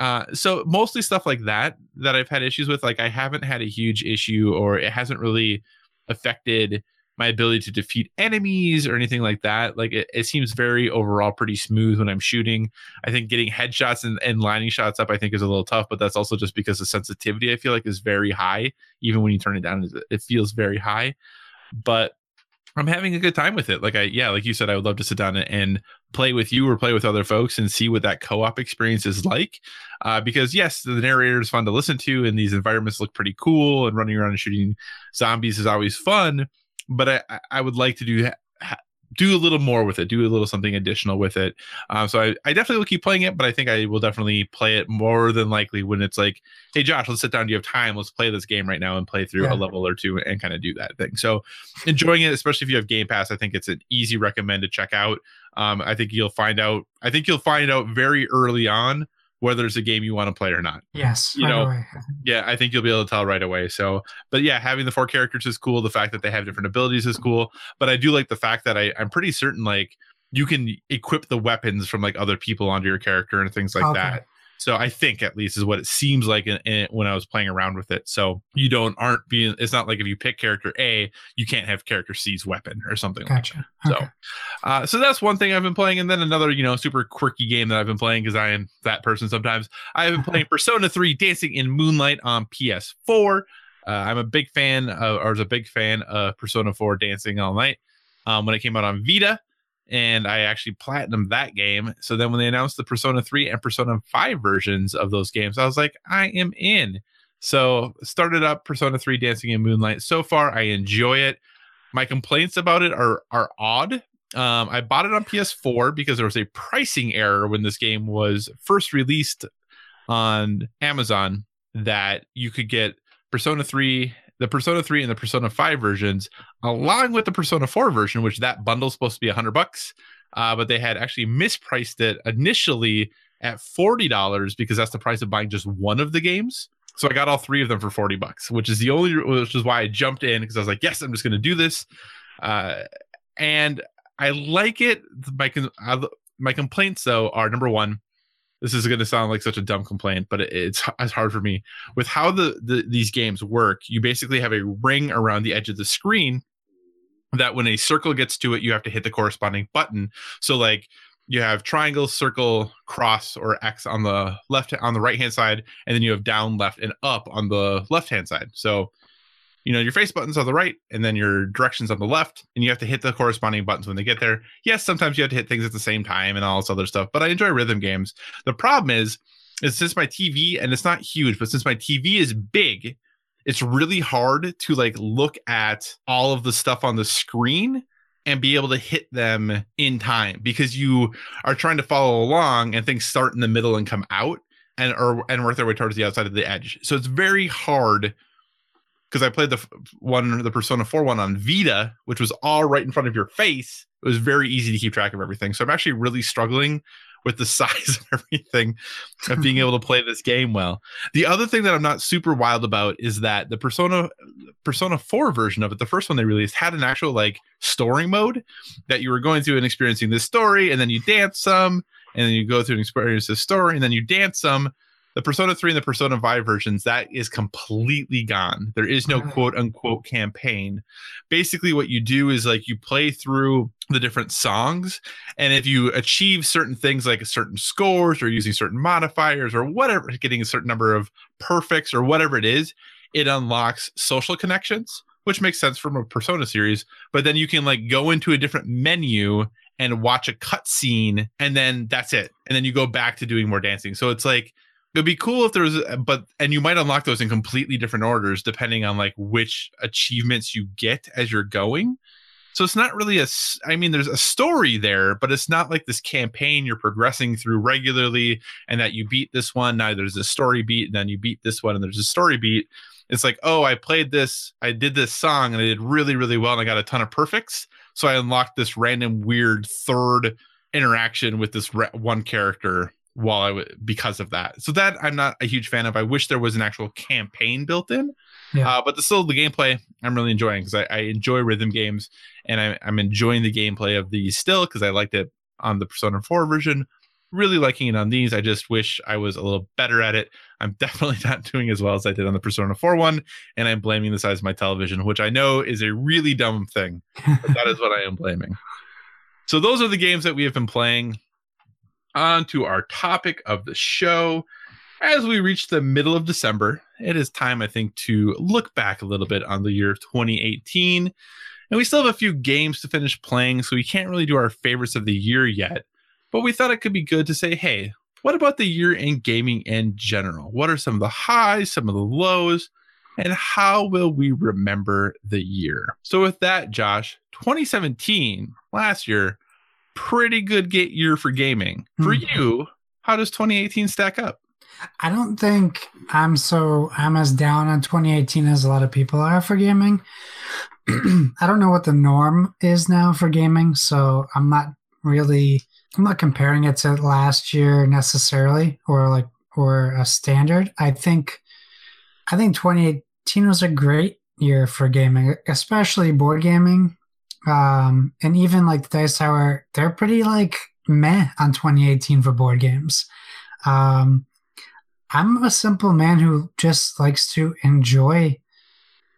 uh, so mostly stuff like that that I've had issues with. Like I haven't had a huge issue, or it hasn't really affected my ability to defeat enemies or anything like that. Like it, it seems very overall pretty smooth when I'm shooting. I think getting headshots and, and lining shots up, I think, is a little tough, but that's also just because the sensitivity I feel like is very high. Even when you turn it down, it- it feels very high. But I'm having a good time with it. Like I, yeah, like you said, I would love to sit down and, play with you or play with other folks and see what that co-op experience is like. Uh, because yes, the narrator is fun to listen to, and these environments look pretty cool, and running around and shooting zombies is always fun. But I, I- would like to do do a little more with it, do a little something additional with it. Um, so I, I definitely will keep playing it, but I think I will definitely play it more than likely when it's like, hey Josh, let's sit down. Do you have time? Let's play this game right now and play through Yeah. a level or two and kind of do that thing. So enjoying it, especially if you have Game Pass, I think it's an easy recommend to check out. Um, I think you'll find out. I think you'll find out very early on whether it's a game you want to play or not. Yes, You right know, away. Yeah, I think you'll be able to tell right away. So, but yeah, having the four characters is cool. The fact that they have different abilities is cool. But I do like the fact that I, I'm pretty certain like you can equip the weapons from like other people onto your character and things like Okay. that. So I think at least is what it seems like in, in when I was playing around with it. So you don't aren't being. It's not like if you pick character A, you can't have character C's weapon or something. like Gotcha. So, Okay. uh, so that's one thing I've been playing, and then another, you know, super quirky game that I've been playing because I am that person sometimes. I've been playing Persona 3 Dancing in Moonlight on PS4. Uh, I'm a big fan, of, or was a big fan of Persona 4 Dancing All Night um, when it came out on Vita, and I actually platinumed that game. So then when they announced the Persona 3 and Persona 5 versions of those games, I was like, I am in. So started up Persona 3 Dancing in Moonlight. So far, I enjoy it. My complaints about it are are odd. Um, I bought it on PS4 because there was a pricing error when this game was first released on Amazon that you could get Persona 3, the Persona 3 and the Persona 5 versions, along with the Persona 4 version, which that bundle's supposed to be 100 bucks. Uh, but they had actually mispriced it initially at $40 because that's the price of buying just one of the games. So I got all three of them for 40 bucks, which is the only, which is why I jumped in because I was like, yes, I'm just going to do this. Uh, and I like it. My, my complaints though are number one, this is going to sound like such a dumb complaint, but it, it's it's hard for me with how the, the these games work. You basically have a ring around the edge of the screen that when a circle gets to it, you have to hit the corresponding button. So like you have triangle, circle, cross, or X on the left on the right hand side, and then you have down, left, and up on the left hand side. So you know your face buttons on the right and then your directions on the left and you have to hit the corresponding buttons when they get there. Yes sometimes you have to hit things at the same time and all this other stuff but i enjoy rhythm games. The problem is is since my tv and it's not huge but since my tv is big it's really hard to like look at all of the stuff on the screen and be able to hit them in time because you are trying to follow along and things start in the middle and come out and or and work their way towards the outside of the edge. So it's very hard because I played the one, the Persona 4 one on Vita, which was all right in front of your face. It was very easy to keep track of everything. So I'm actually really struggling with the [LAUGHS] size of everything of being [LAUGHS] able to play this game well. The other thing that I'm not super wild about is that the Persona Persona 4 version of it, the first one they released, had an actual like storing mode that you were going through and experiencing this story, and then you dance some, and then you go through and experience this story, and then you dance some. The Persona 3 and the Persona 5 versions, that is completely gone. There is no quote unquote campaign. Basically, what you do is like you play through the different songs, and if you achieve certain things like certain scores or using certain modifiers or whatever, getting a certain number of perfects or whatever it is, it unlocks social connections, which makes sense from a Persona series. But then you can like go into a different menu and watch a cutscene, and then that's it. And then you go back to doing more dancing. So it's like it'd be cool if there was uh, but and you might unlock those in completely different orders depending on like which achievements you get as you're going. So it's not really a i mean there's a story there but it's not like this campaign you're progressing through regularly and that you beat this one. Now there's a story beat and then you beat this one and there's a story beat. It's like oh i played this i did this song and i did really really well and i got a ton of perfects. So i unlocked this random weird third interaction with this re- one character while I w- because of that. So that I'm not a huge fan of. I wish there was an actual campaign built in. Yeah. Uh, but the still the gameplay I'm really enjoying because I, I enjoy rhythm games and I, I'm enjoying the gameplay of these still because I liked it on the Persona 4 version. Really liking it on these. I just wish I was a little better at it. I'm [LAUGHS] definitely not doing as well as I did on the Persona 4 one, and I'm blaming the size of my television, which I know is a really dumb thing but that is what I am blaming. [LAUGHS] So those are the games that we have been playing. On to our topic of the show. As we reach the middle of December, it is time, I think, to look back a little bit on the year 2018. And we still have a few games to finish playing, so we can't really do our favorites of the year yet. But we thought it could be good to say, hey, what about the year in gaming in general? What are some of the highs, some of the lows, and how will we remember the year? So, with that, Josh, 2017, last year, pretty good get year for gaming. For Hmm. you, how does 2018 stack up? I don't think I'm so I'm as down on 2018 as a lot of people are for gaming. [CLEARS THROAT] I don't know what the norm is now for gaming, so I'm not really I'm not comparing it to last year necessarily or like or a standard. I think I think 2018 was a great year for gaming, especially board gaming. Um and even like the Dice Tower, they're pretty like meh on 2018 for board games. Um I'm a simple man who just likes to enjoy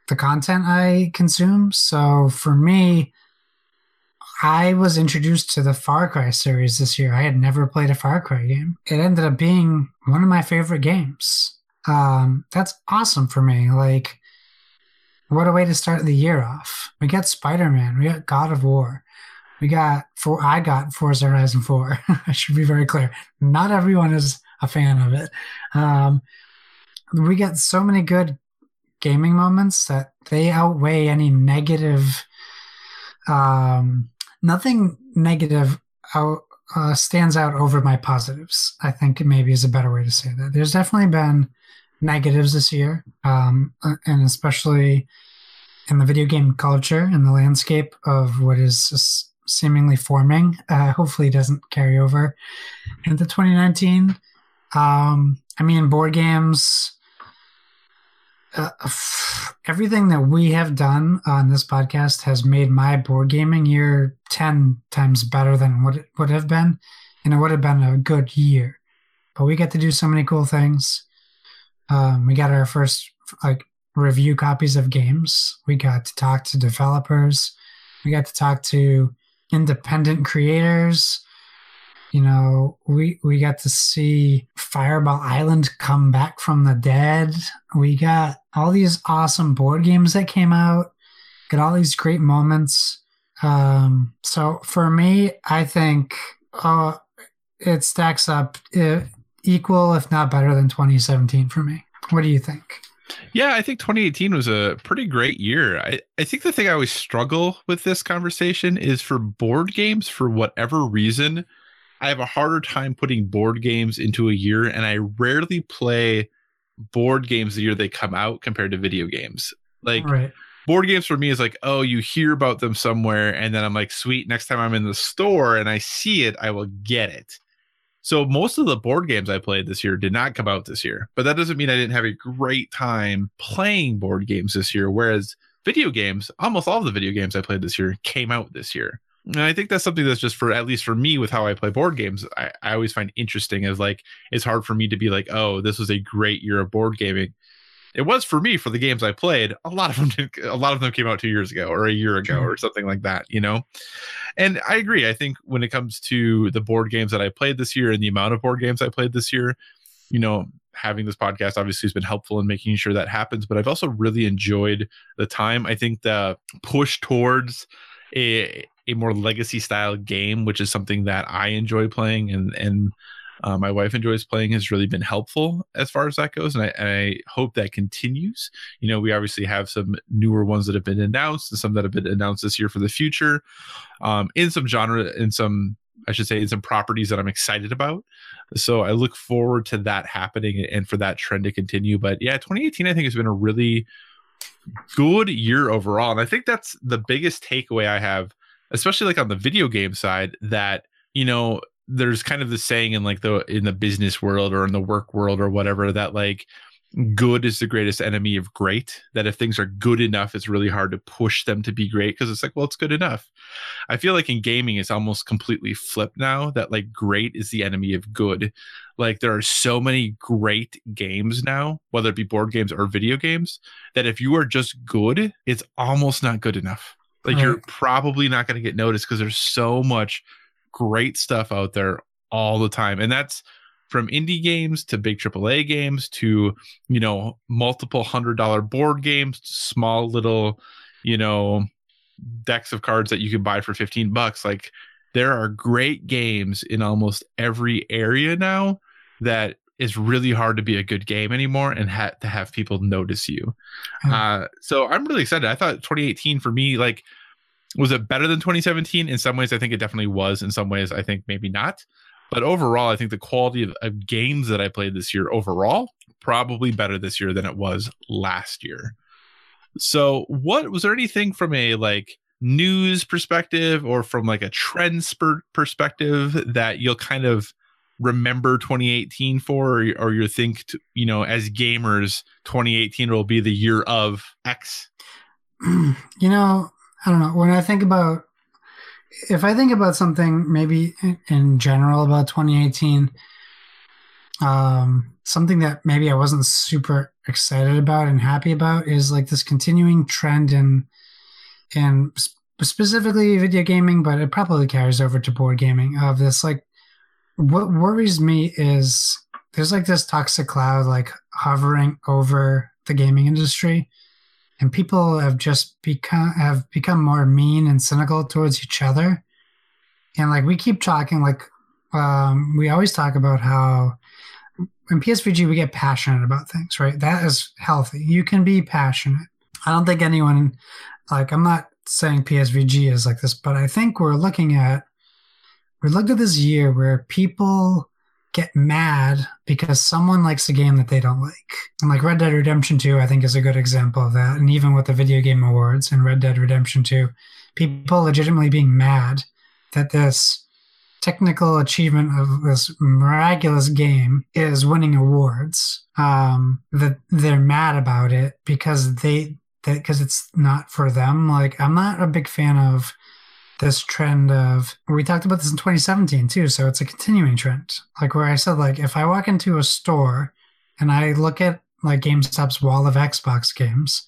the content I consume. So for me, I was introduced to the Far Cry series this year. I had never played a Far Cry game. It ended up being one of my favorite games. Um, that's awesome for me. Like, what a way to start the year off. We got Spider Man, we got God of War. We got for I got Forza Horizon 4. [LAUGHS] I should be very clear. Not everyone is a fan of it. Um, we get so many good gaming moments that they outweigh any negative. Um, nothing negative out, uh, stands out over my positives. I think maybe is a better way to say that. There's definitely been negatives this year, um, uh, and especially in the video game culture and the landscape of what is seemingly forming. Uh, hopefully, doesn't carry over into 2019. Um, I mean, board games. Uh, [SIGHS] everything that we have done on this podcast has made my board gaming year 10 times better than what it would have been. And it would have been a good year. But we get to do so many cool things. Um, we got our first like review copies of games. We got to talk to developers. We got to talk to independent creators you know we we got to see fireball island come back from the dead we got all these awesome board games that came out got all these great moments um so for me i think uh it stacks up uh, equal if not better than 2017 for me what do you think Yeah, I think 2018 was a pretty great year. I, I think the thing I always struggle with this conversation is for board games, for whatever reason, I have a harder time putting board games into a year, and I rarely play board games the year they come out compared to video games. Like, right board games for me is like, oh, you hear about them somewhere, and then I'm like, sweet, next time I'm in the store and I see it, I will get it. So most of the board games I played this year did not come out this year, but that doesn't mean I didn't have a great time playing board games this year. Whereas video games, almost all of the video games I played this year came out this year. And I think that's something that's just for at least for me with how I play board games, I, I always find interesting as like it's hard for me to be like, oh, this was a great year of board gaming. It was for me for the games I played. A lot of them did, a lot of them came out two years ago or a year ago or something like that, you know? And I agree. I think when it comes to the board games that I played this year and the amount of board games I played this year, you know, having this podcast obviously has been helpful in making sure that happens. But I've also really enjoyed the time. I think the push towards a a more legacy style game, which is something that I enjoy playing and and uh, my wife enjoys playing, has really been helpful as far as that goes, and I, I hope that continues. You know, we obviously have some newer ones that have been announced and some that have been announced this year for the future, um, in some genre, in some I should say, in some properties that I'm excited about. So I look forward to that happening and for that trend to continue. But yeah, 2018 I think has been a really good year overall, and I think that's the biggest takeaway I have, especially like on the video game side. That you know, there's kind of the saying in like the in the business world or in the work world or whatever that like good is the greatest enemy of great that if things are good enough it's really hard to push them to be great because it's like well it's good enough. I feel like in gaming it's almost completely flipped now that like great is the enemy of good. Like there are so many great games now whether it be board games or video games that if you are just good it's almost not good enough. Like you're probably not going to get noticed because there's so much great stuff out there all the time and that's from indie games to big AAA games to you know multiple hundred dollar board games small little you know decks of cards that you can buy for 15 bucks like there are great games in almost every area now that it's really hard to be a good game anymore and ha- to have people notice you. Yeah. Uh, so I'm really excited. I thought 2018 for me, like, was it better than 2017? In some ways, I think it definitely was. In some ways, I think maybe not. But overall, I think the quality of, of games that I played this year overall probably better this year than it was last year. So, what was there anything from a like news perspective or from like a trend spurt perspective that you'll kind of remember 2018 for or, or you think you know as gamers 2018 will be the year of x [CLEARS THROAT] you know, I don't know. When I think about, if I think about something maybe in, general about 2018, um, something that maybe I wasn't super excited about and happy about is like this continuing trend in, in specifically video gaming, but it probably carries over to board gaming of this like, what worries me is there's like this toxic cloud like hovering over the gaming industry and people have just become have become more mean and cynical towards each other. And like we keep talking like um, we always talk about how in psvg we get passionate about things right? That is healthy. You can be passionate. I don't think anyone like i'm not saying psvg is like this but i think we're looking at we looked at this year where people get mad because someone likes a game that they don't like. And like Red Dead Redemption 2, I think is a good example of that. And even with the video game awards and Red Dead Redemption 2, people legitimately being mad that this technical achievement of this miraculous game is winning awards. Um, that they're mad about it because they that because it's not for them. Like I'm not a big fan of this trend of we talked about this in 2017 too so it's a continuing trend. Like where i said like if i walk into a store and i look at like gamestop's wall of xbox games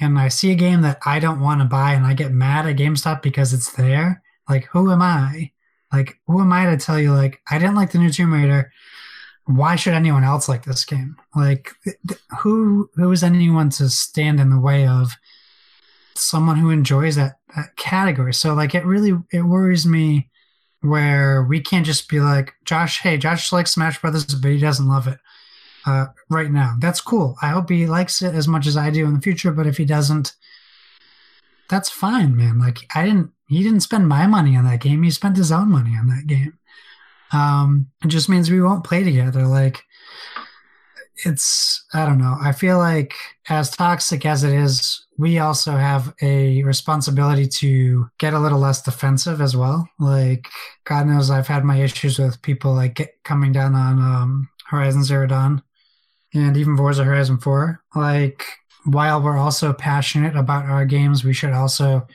and i see a game that i don't want to buy and i get mad at gamestop because it's there like who am i? Like who am i to tell you like i didn't like the new tomb raider. Why should anyone else like this game? Like th- who who is anyone to stand in the way of someone who enjoys that category. So like it really it worries me where we can't just be like Josh, hey, Josh likes Smash Brothers, but he doesn't love it uh, right now. That's cool. I hope he likes it as much as I do in the future. But if he doesn't, that's fine, man. Like I didn't, he didn't spend my money on that game. He spent his own money on that game. Um, it just means we won't play together. Like it's I don't know. I feel like as toxic as it is, we also have a responsibility to get a little less defensive as well. Like God knows I've had my issues with people like get, coming down on um, Horizon Zero Dawn and even Forza Horizon 4. Like while we're also passionate about our games, we should also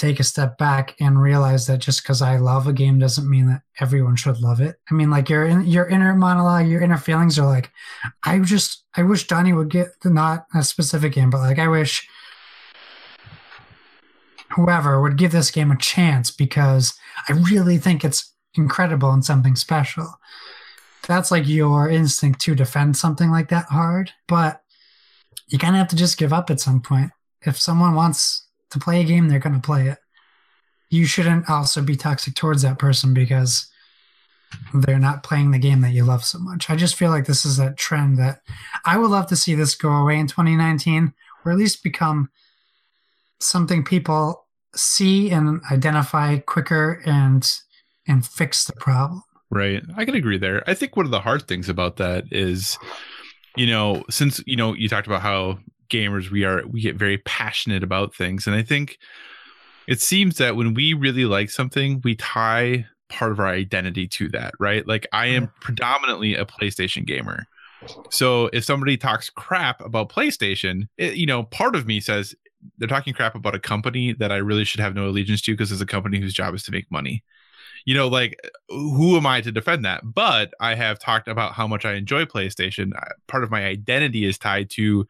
take a step back and realize that just because I love a game doesn't mean that everyone should love it. I mean, like your your inner monologue, your inner feelings are like, I just I wish Donnie would get not a specific game, but like I wish whoever would give this game a chance because I really think it's incredible and something special. That's like your instinct to defend something like that hard, but you kind of have to just give up at some point. If someone wants to play a game, they're going to play it. You shouldn't also be toxic towards that person because they're not playing the game that you love so much. I just feel like this is a trend that I would love to see this go away in 2019 or at least become something people see and identify quicker and and fix the problem. Right. I can agree there. I think one of the hard things about that is, you know, since, you know, you talked about how gamers we are we get very passionate about things. And i think it seems that when we really like something we tie part of our identity to that right? Like i am mm-hmm. predominantly a playstation gamer. So if somebody talks crap about playstation it, you know part of me says they're talking crap about a company that i really should have no allegiance to because it's a company whose job is to make money. You know like who am i to defend that? But i have talked about how much i enjoy playstation. Part of my identity is tied to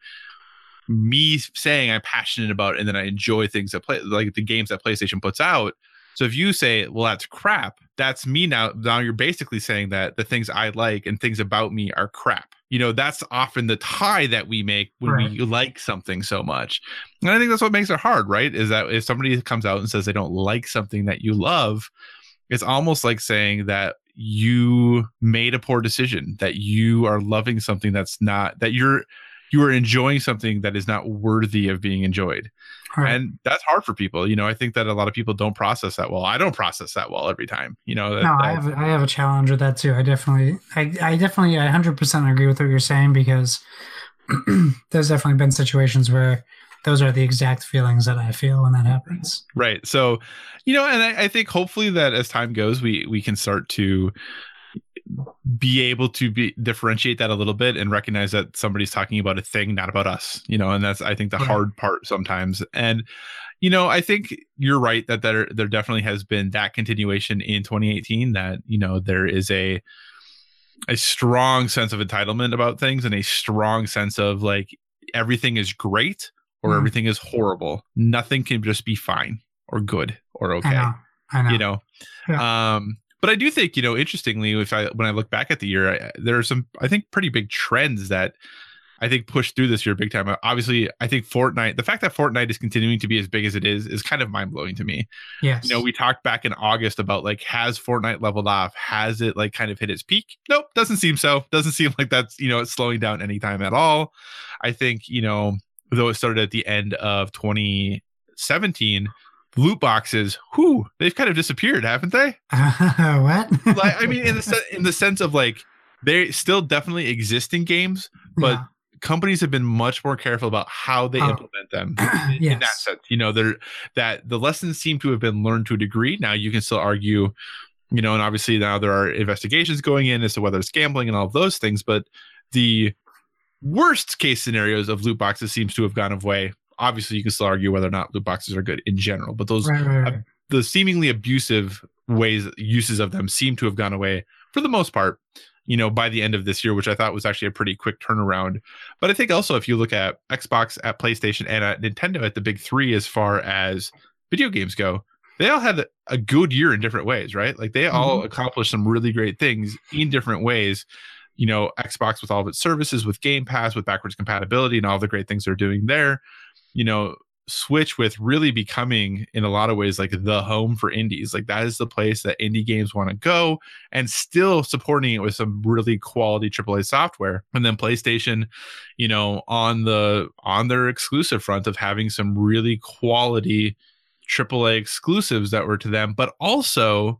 me saying I'm passionate about and then I enjoy things that play like the games that PlayStation puts out. So if you say, well, that's crap, that's me now. Now you're basically saying that the things I like and things about me are crap. You know, that's often the tie that we make when right. we like something so much. And I think that's what makes it hard, right? Is that if somebody comes out and says they don't like something that you love, it's almost like saying that you made a poor decision, that you are loving something that's not that you're you are enjoying something that is not worthy of being enjoyed. Right. And that's hard for people. You know, I think that a lot of people don't process that well. I don't process that well every time. You know, that, no, I have I have a challenge with that too. I definitely, I, I definitely, I hundred percent agree with what you're saying because [CLEARS THROAT] there's definitely been situations where those are the exact feelings that I feel when that happens. Right. So, you know, and I, I think hopefully that as time goes, we we can start to be able to be differentiate that a little bit and recognize that somebody's talking about a thing not about us you know and that's i think the hard part sometimes and you know i think you're right that there there definitely has been that continuation in 2018 that you know there is a a strong sense of entitlement about things and a strong sense of like everything is great or mm. everything is horrible nothing can just be fine or good or okay I know. I know. you know yeah. um but I do think, you know, interestingly, if I when I look back at the year, I, there are some I think pretty big trends that I think pushed through this year big time. Uh, obviously, I think Fortnite, the fact that Fortnite is continuing to be as big as it is, is kind of mind blowing to me. Yes. You know, we talked back in August about like, has Fortnite leveled off? Has it like kind of hit its peak? Nope, doesn't seem so. Doesn't seem like that's, you know, it's slowing down anytime at all. I think, you know, though it started at the end of 2017, loot boxes, whoo, they've kind of disappeared, haven't they? Uh, [LAUGHS] what? like, I mean, in the [LAUGHS] se- in the sense of like they still definitely exist in games, but yeah. companies have been much more careful about how they oh. implement them. [CLEARS THROAT] In, yes. in that sense, you know, they're that the lessons seem to have been learned to a degree. Now you can still argue, you know, and obviously now there are investigations going in as to whether it's gambling and all of those things, but the worst case scenarios of loot boxes seems to have gone away obviously you can still argue whether or not loot boxes are good in general, but those right, right, right. Uh, the seemingly abusive ways uses of them seem to have gone away for the most part. You know, by the end of this year, which I thought was actually a pretty quick turnaround. But I think also if you look at Xbox, at PlayStation, and at Nintendo at the big three as far as video games go, they all had a good year in different ways, right? Like they all mm-hmm. accomplished some really great things in different ways. You know, Xbox with all of its services, with Game Pass, with backwards compatibility, and all the great things they're doing there you know, Switch with really becoming in a lot of ways like the home for indies. Like that is the place that indie games want to go and still supporting it with some really quality AAA software. And then PlayStation, you know, on the on their exclusive front of having some really quality AAA exclusives that were to them, but also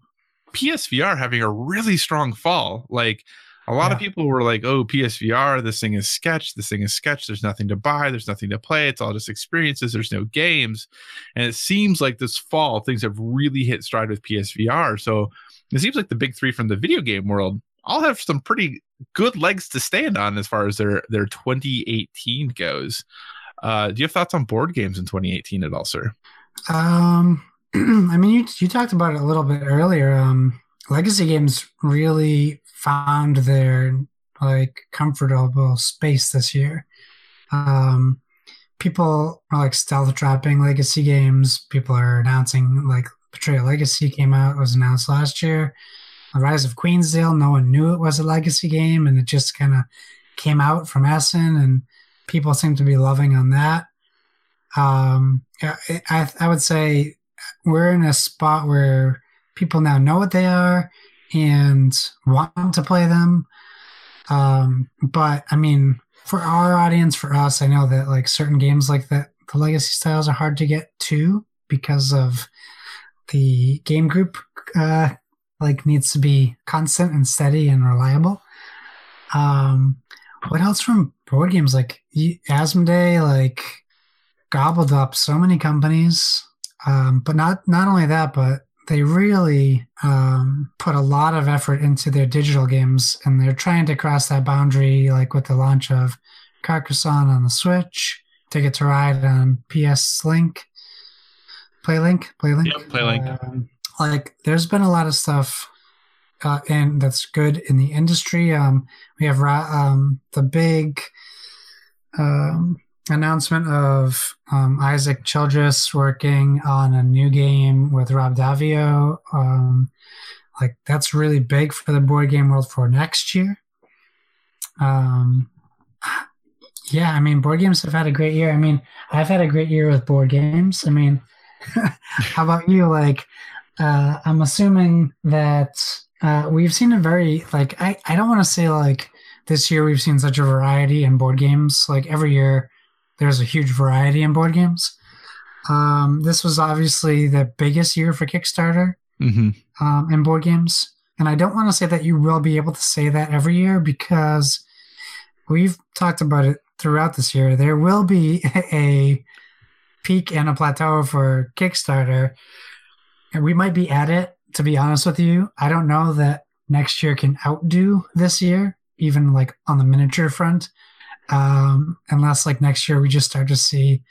PSVR having a really strong fall. Like a lot yeah. of people were like, "Oh, PSVR, this thing is sketch. This thing is sketch. There's nothing to buy. There's nothing to play. It's all just experiences. There's no games." And it seems like this fall things have really hit stride with PSVR. So it seems like the big three from the video game world all have some pretty good legs to stand on as far as their their 2018 goes. Uh, do you have thoughts on board games in 2018 at all, sir? Um, [CLEARS THROAT] I mean, you you talked about it a little bit earlier. Um, legacy games really found their like comfortable space this year. Um, people are like stealth dropping legacy games. People are announcing like Betrayal Legacy came out, was announced last year. The Rise of Queensdale, no one knew it was a legacy game, and it just kind of came out from Essen, and people seem to be loving on that. Um, I, I would say we're in a spot where people now know what they are and want to play them. Um, but I mean, for our audience, for us, I know that like certain games like that, the legacy styles are hard to get to because of the game group uh, like needs to be constant and steady and reliable. Um, what else from board games like Asmodee like gobbled up so many companies, um, but not not only that, but they really um, put a lot of effort into their digital games, and they're trying to cross that boundary, like with the launch of Carcassonne on the Switch, Ticket to Ride on PS Link, PlayLink, PlayLink, yep, PlayLink. Um, like, there's been a lot of stuff, uh, and that's good in the industry. Um, we have um, the big um, announcement of um, Isaac Childres working on a new game with Rob Daviau, Um, like that's really big for the board game world for next year. Um, yeah, I mean, board games have had a great year. I mean, I've had a great year with board games. I mean, [LAUGHS] how about you? Like, uh, I'm assuming that uh, we've seen a very like I I don't want to say like this year we've seen such a variety in board games. Like every year, there's a huge variety in board games. Um, this was obviously the biggest year for Kickstarter Mm-hmm. um, in board games. And I don't want to say that you will be able to say that every year because we've talked about it throughout this year. There will be [LAUGHS] a peak and a plateau for Kickstarter. And we might be at it, to be honest with you. I don't know that next year can outdo this year, even like on the miniature front. Um, unless like next year we just start to see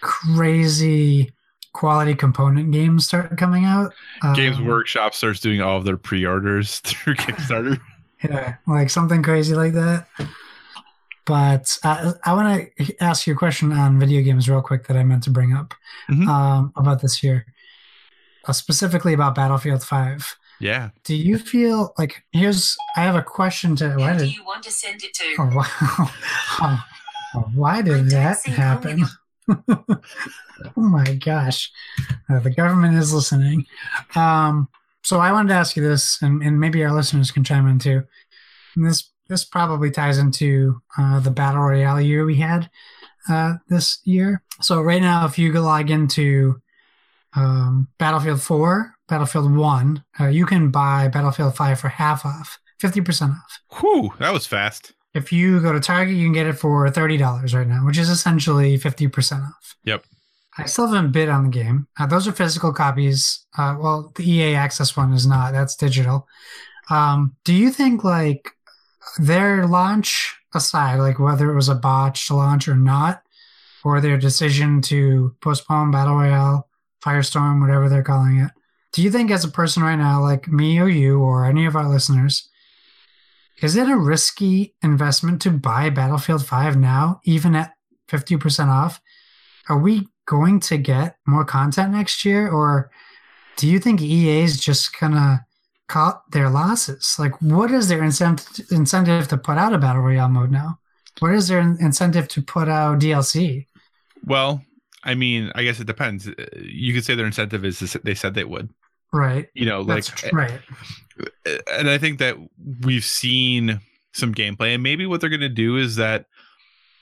crazy quality component games start coming out. Games Um, Workshop starts doing all of their pre-orders [LAUGHS] through Kickstarter. Yeah, like something crazy like that. But uh, I want to ask you a question on video games real quick that I meant to bring up Mhm. um, about this year, uh, specifically about Battlefield 5. Yeah. Do you feel like here's I have a question to why Who do did you want to send it to? oh, wow [LAUGHS] oh, why did that happen? [LAUGHS] oh my gosh, uh, the government is listening. Um, so I wanted to ask you this, and, and maybe our listeners can chime in too. And this this probably ties into uh, the battle royale year we had uh, this year. So right now, if you log into um, Battlefield 4, Battlefield 1, uh, you can buy Battlefield 5 for half off, 50% off. Whew, that was fast. If you go to Target, you can get it for $30 right now, which is essentially 50% off. Yep. I still haven't bid on the game. Uh, those are physical copies. Uh, well, the EA Access one is not. That's digital. Um, do you think like their launch aside, like whether it was a botched launch or not, or their decision to postpone Battle Royale, Firestorm, whatever they're calling it, do you think as a person right now, like me or you or any of our listeners, is it a risky investment to buy Battlefield 5 now, even at 50% off? Are we going to get more content next year, or do you think EA is just gonna cut their losses? Like, what is their incentive incentive to put out a battle royale mode now? What is their incentive to put out DLC? Well, I mean, I guess it depends. Uh, You could say their incentive is they said they would. Right. You know, like, That's right. and I think that we've seen some gameplay, and maybe what they're going to do is that,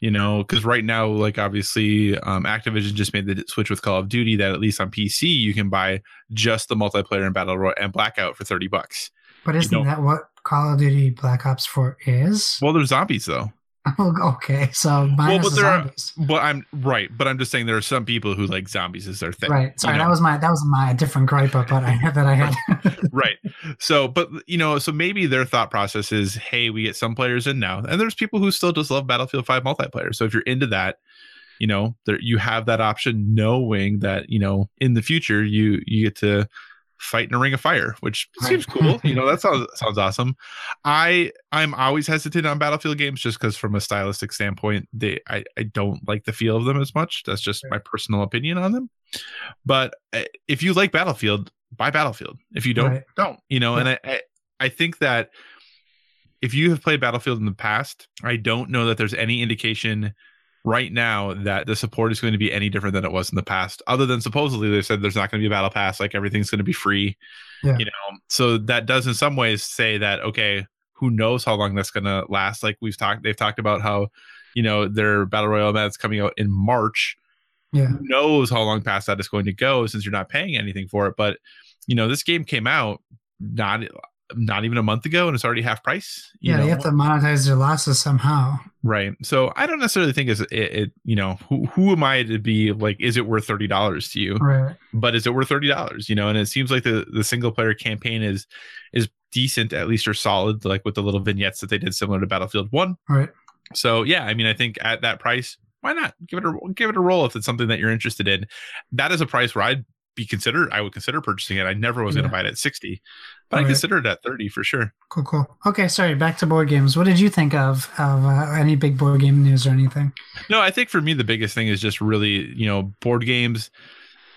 you know, because right now, like obviously, um, Activision just made the switch with Call of Duty that at least on PC you can buy just the multiplayer and battle royale and blackout for thirty bucks. But isn't don't- that what Call of Duty Black Ops 4 is? Well, there's zombies though. [LAUGHS] Okay, so minus but the there are- But I'm right. But I'm just saying there are some people who like zombies as their thing. Right. Sorry, you know? that was my that was my different gripe, but I had that I had. [LAUGHS] right. So, but you know, so maybe their thought process is, hey, we get some players in now, and there's people who still just love Battlefield 5 multiplayer. So if you're into that, you know, there you have that option, knowing that you know in the future you you get to fight in a ring of fire, which seems cool. [LAUGHS] you know, that sounds sounds awesome. I I'm always hesitant on Battlefield games just because from a stylistic standpoint, they I I don't like the feel of them as much. That's just my personal opinion on them. But uh, if you like Battlefield, buy Battlefield. If you don't, Right. don't. You know, and I, I I think that if you have played Battlefield in the past, I don't know that there's any indication right now that the support is going to be any different than it was in the past. Other than supposedly they said there's not going to be a battle pass, like everything's going to be free. Yeah. You know, so that does in some ways say that okay, who knows how long that's going to last? Like we've talked, they've talked about how you know their battle royale that's coming out in March yeah. who knows how long past that is going to go since you're not paying anything for it but you know this game came out not not even a month ago and it's already half price you Yeah, know? they have to monetize their losses somehow. right so i don't necessarily think it's it, it you know who, who am i to be like is it worth $30 to you Right. but is it worth $30 you know and it seems like the the single player campaign is is decent at least or solid like with the little vignettes that they did similar to battlefield 1 Right. so yeah, I mean, I think at that price, why not give it a give it a roll if it's something that you're interested in. That is a price where I'd be considered. I would consider purchasing it. I never was going to buy it at sixty, but I Alright. consider it at thirty for sure. Cool. Cool. Okay. Sorry. Back to board games. What did you think of of uh, any big board game news or anything? No, I think for me the biggest thing is just really you know board games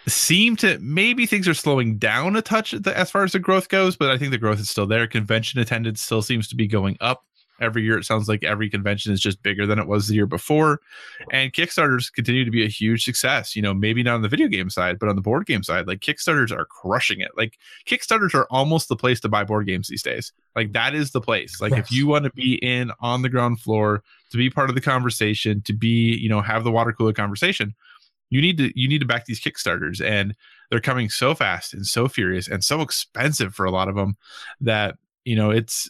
seem to maybe things are slowing down a touch the, as far as the growth goes, but I think the growth is still there. Convention attendance still seems to be going up. Every year. It sounds like every convention is just bigger than it was the year before. And Kickstarters continue to be a huge success. You know, maybe not on the video game side, but on the board game side, like Kickstarters are crushing it. Like Kickstarters are almost the place to buy board games these days. Like that is the place. Like yes. if you want to be in on the ground floor, to be part of the conversation, to be, you know, have the water cooler conversation, you need to you need to back these Kickstarters. And they're coming so fast and so furious and so expensive for a lot of them that you know it's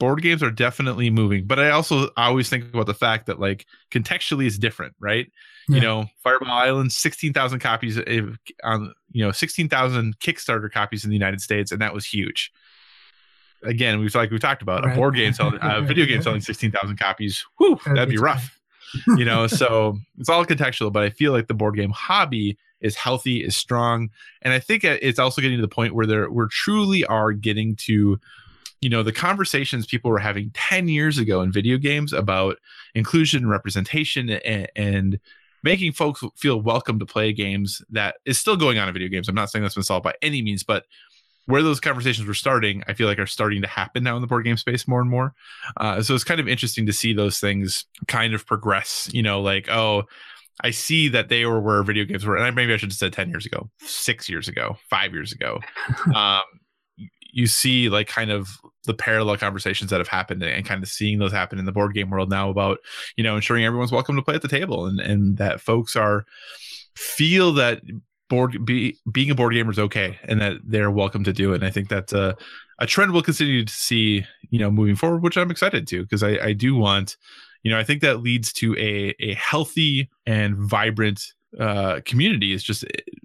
board games are definitely moving but i also I always think about the fact that like contextually is different right? Yeah. you know fireball island 16000 copies of, on you know 16000 kickstarter copies in the united states and that was huge. Again we've like we talked about right. a board game selling a [LAUGHS] video game selling 16000 copies whew, that'd be rough you know? So it's all contextual but i feel like the board game hobby is healthy, is strong, and I think it's also getting to the point where there we truly are getting to you know the conversations people were having 10 years ago in video games about inclusion representation and, and, making folks feel welcome to play games that is still going on in video games i'm not saying that's been solved by any means but where those conversations were starting i feel like are starting to happen now in the board game space more and more uh, so it's kind of interesting to see those things kind of progress you know like oh I see that they were where video games were, and maybe I should have said ten years ago, six years ago, five years ago. [LAUGHS] um, you see like kind of the parallel conversations that have happened and kind of seeing those happen in the board game world now about you know ensuring everyone's welcome to play at the table and and that folks are feel that board be, being a board gamer is okay and that they're welcome to do it. And i think that's a, a trend we'll continue to see you know moving forward which i'm excited to because I, I do want you know i think that leads to a a healthy and vibrant uh community. Is just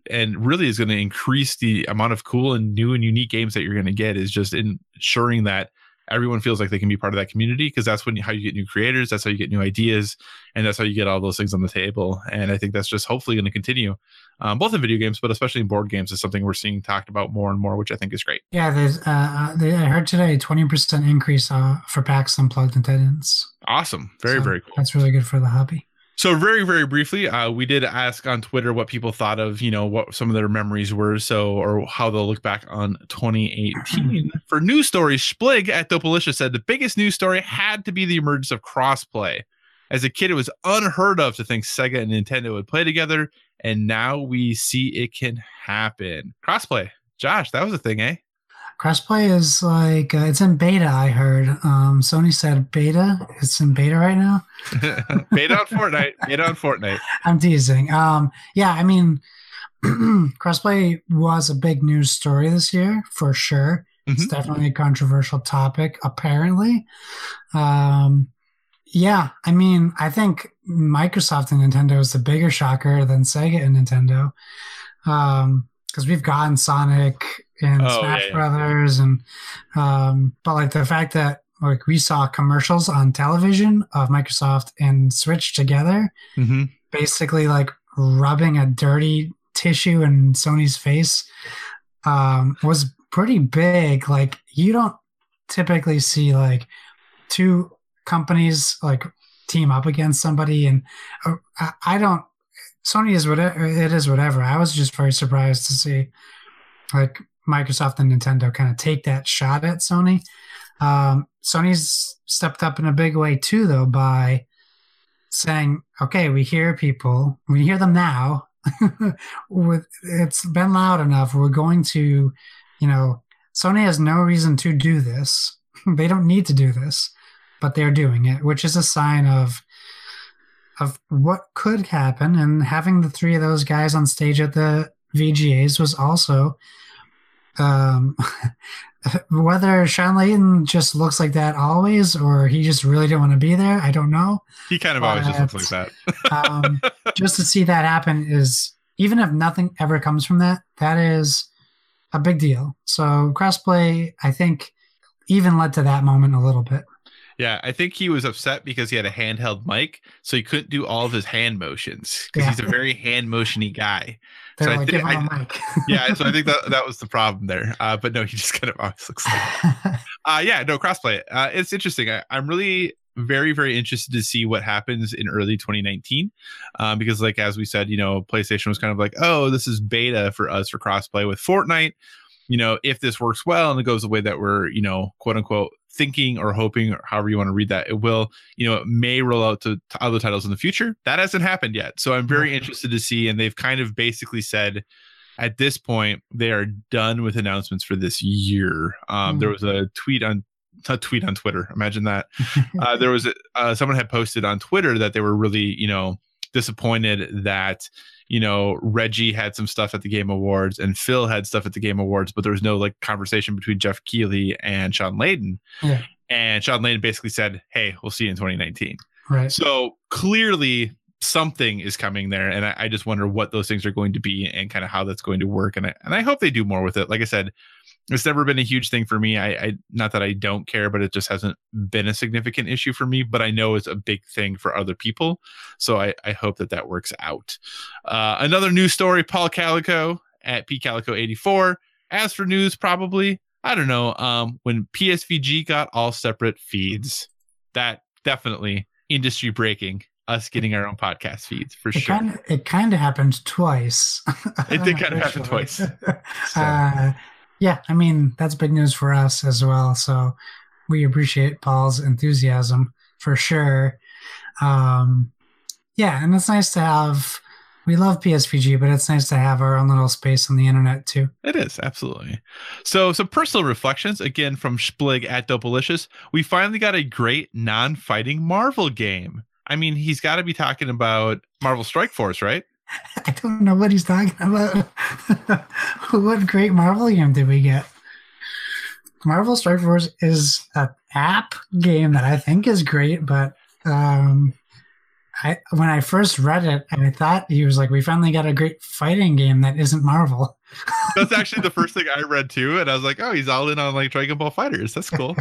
and really is going to increase the amount of cool and new and unique games that you're going to get is just ensuring that everyone feels like they can be part of that community because that's when how you get new creators that's how you get new ideas and that's how you get all those things on the table and i think that's just hopefully going to continue um, both in video games but especially in board games is something we're seeing talked about more and more which i think is great. Yeah there's uh, uh they, i heard today 20% increase uh, for PAX unplugged attendance awesome. Very so very cool. that's really good for the hobby so very very briefly uh, we did ask on twitter what people thought of you know what some of their memories were so or how they'll look back on 2018 [CLEARS THROAT] for news stories splig at dopalicia said the biggest news story had to be the emergence of crossplay. As a kid it was unheard of to think sega and nintendo would play together and now we see it can happen. Crossplay. Josh that was a thing eh Crossplay is like uh, it's in beta. I heard. Um, Sony said beta. It's in beta right now. [LAUGHS] beta on Fortnite. Beta on Fortnite. I'm teasing. Um, yeah, I mean, [CLEARS THROAT] crossplay was a big news story this year for sure. Mm-hmm. It's definitely a controversial topic, apparently. Um, yeah, I mean, I think Microsoft and Nintendo is the bigger shocker than Sega and Nintendo. Um, because we've gotten Sonic and oh, Smash yeah, yeah. Brothers, and um, but like the fact that like we saw commercials on television of Microsoft and Switch together, mm-hmm. basically like rubbing a dirty tissue in Sony's face, um, was pretty big. Like you don't typically see like two companies like team up against somebody, and uh, I don't. Sony is whatever it is, whatever. I was just very surprised to see like Microsoft and Nintendo kind of take that shot at Sony. Um, Sony's stepped up in a big way too, though, by saying, "Okay, we hear people. We hear them now. [LAUGHS] it's been loud enough. We're going to, you know, Sony has no reason to do this. [LAUGHS] they don't need to do this, but they're doing it, which is a sign of." Of what could happen, and having the three of those guys on stage at the VGAs was also um, [LAUGHS] whether Shawn Layden just looks like that always, or he just really didn't want to be there, I don't know. He kind of but, always just looks like that. [LAUGHS] um, just to see that happen is, even if nothing ever comes from that, that is a big deal. So crossplay, I think, even led to that moment a little bit. Yeah, I think he was upset because he had a handheld mic, so he couldn't do all of his hand motions because yeah. he's a very hand motiony guy. They're so like, I think, [LAUGHS] I, yeah, so I think that that was the problem there. Uh, but no, he just kind of always looks like. [LAUGHS] uh, yeah, no crossplay. Uh, it's interesting. I, I'm really very very interested to see what happens in early 2019 um, because like as we said you know playstation was kind of like oh this is beta for us for crossplay with fortnite you know, if this works well and it goes the way that we're, you know, quote unquote thinking or hoping or however you want to read that, it will, you know, it may roll out to, to other titles in the future. That hasn't happened yet. So I'm very interested to see. And they've kind of basically said at this point, they are done with announcements for this year. Um, mm. There was a tweet on a tweet on Twitter. Imagine that. [LAUGHS] uh, there was a, uh, someone had posted on Twitter that they were really, you know, disappointed that you know Reggie had some stuff at the Game Awards and Phil had stuff at the Game Awards, but there was no like conversation between Geoff Keighley and Shawn Layden. Yeah. And Shawn Layden basically said, "Hey, we'll see you in 2019." Right. So clearly something is coming there, and I, I just wonder what those things are going to be and kind of how that's going to work. And I, and I hope they do more with it. Like I said, it's never been a huge thing for me. I, I, not that I don't care, but it just hasn't been a significant issue for me. But I know it's a big thing for other people, so I, I hope that that works out. Uh, another news story: Paul Calico at pcalico84. As for news, probably I don't know. Um, when PSVG got all separate feeds, that definitely industry breaking. Us getting our own podcast feeds for it sure. Kind of, it kind of happened twice. [LAUGHS] it did kind of happen twice. [LAUGHS] So. Uh, yeah, I mean, that's big news for us as well. So we appreciate Paul's enthusiasm for sure. Um, yeah, and it's nice to have. We love PSVG, but it's nice to have our own little space on the internet too. It is absolutely. So, some personal reflections again from Splig at Dopalicious. We finally got a great non-fighting Marvel game. I mean, he's got to be talking about Marvel Strike Force, right? [LAUGHS] I don't know what he's talking about. [LAUGHS] what great Marvel game did we get? Marvel Strike Force is an app game that I think is great, but um, I when I first read it, I thought he was like, "We finally got a great fighting game that isn't Marvel." [LAUGHS] That's actually the first thing I read too, and I was like, "Oh, he's all in on like Dragon Ball FighterZ. That's cool."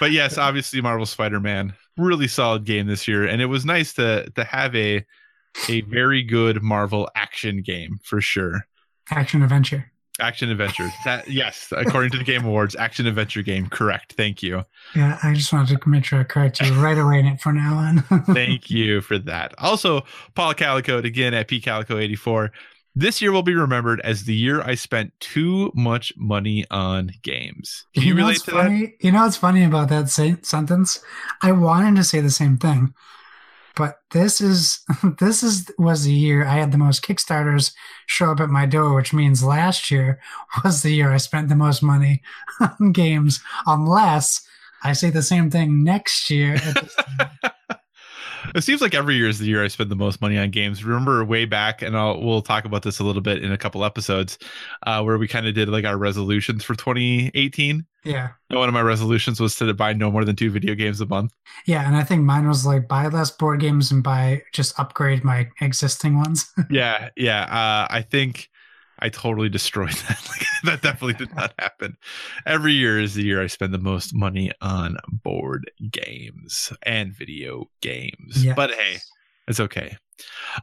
but yes, obviously Marvel Spider Man, really solid game this year, and it was nice to to have a a very good Marvel action game for sure. Action adventure. Action adventure. That yes, according to the Game Awards, action adventure game. Correct. Thank you. Yeah, I just wanted to make sure I correct you right away in it from now on. [LAUGHS] Thank you for that. Also, Paul Calico again at pcalico84. This year will be remembered as the year I spent too much money on games. Can you, you know relate to funny? that? You know what's funny about that sentence? I wanted to say the same thing but this is [LAUGHS] this is was the year I had the most Kickstarters show up at my door, which means last year [LAUGHS] was the year I spent the most money [LAUGHS] on games, unless I say the same thing next year. It seems like every year is the year I spend the most money on games. Remember way back, and I'll, we'll talk about this a little bit in a couple episodes, uh, where we kind of did like our resolutions for 2018. Yeah. And one of my resolutions was to buy no more than two video games a month. Yeah, and I think mine was like buy less board games and buy just upgrade my existing ones. [LAUGHS] yeah, yeah. Uh, I think I totally destroyed [LAUGHS] that. Like, that definitely did not happen. Every year is the year I spend the most money on board games and video games. Yeah. But hey, it's okay.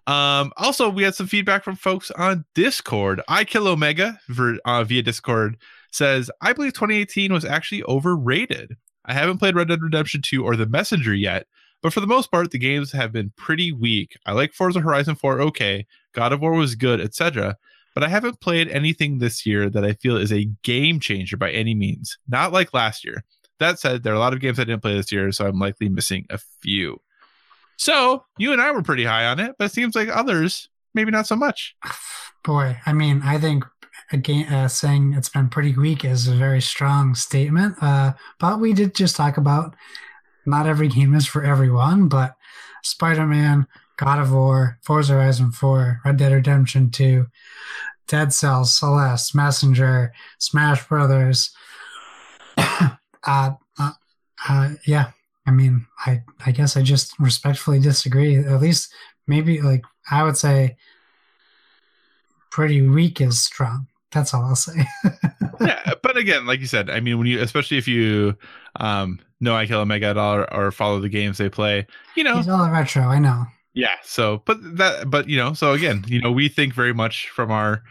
Um, also, we had some feedback from folks on Discord. I kill Omega for uh, via Discord says, I believe 2018 was actually overrated. I haven't played Red Dead Redemption 2 or The Messenger yet, but for the most part, the games have been pretty weak. I like Forza Horizon 4 okay, God of War was good, etc but I haven't played anything this year that I feel is a game changer by any means. Not like last year. That said, there are a lot of games I didn't play this year, so I'm likely missing a few. So you and I were pretty high on it, but it seems like others maybe not so much. [SIGHS] Boy, I mean, I think uh, saying it's been pretty weak is a very strong statement. Uh, but we did just talk about not every game is for everyone, but Spider-Man, God of War, Forza Horizon 4, Red Dead Redemption 2, Dead Cells, Celeste, Messenger, Smash Brothers. [COUGHS] uh, uh, uh, yeah, I mean, I I guess I just respectfully disagree. At least maybe like I would say pretty weak is strong. That's all I'll say. [LAUGHS] yeah, but again, like you said, I mean, when you, especially if you um, know I Kill Omega at all or, or follow the games they play, you know, he's all retro. I know. Yeah. So, but that, but you know, so again, you know, we think very much from our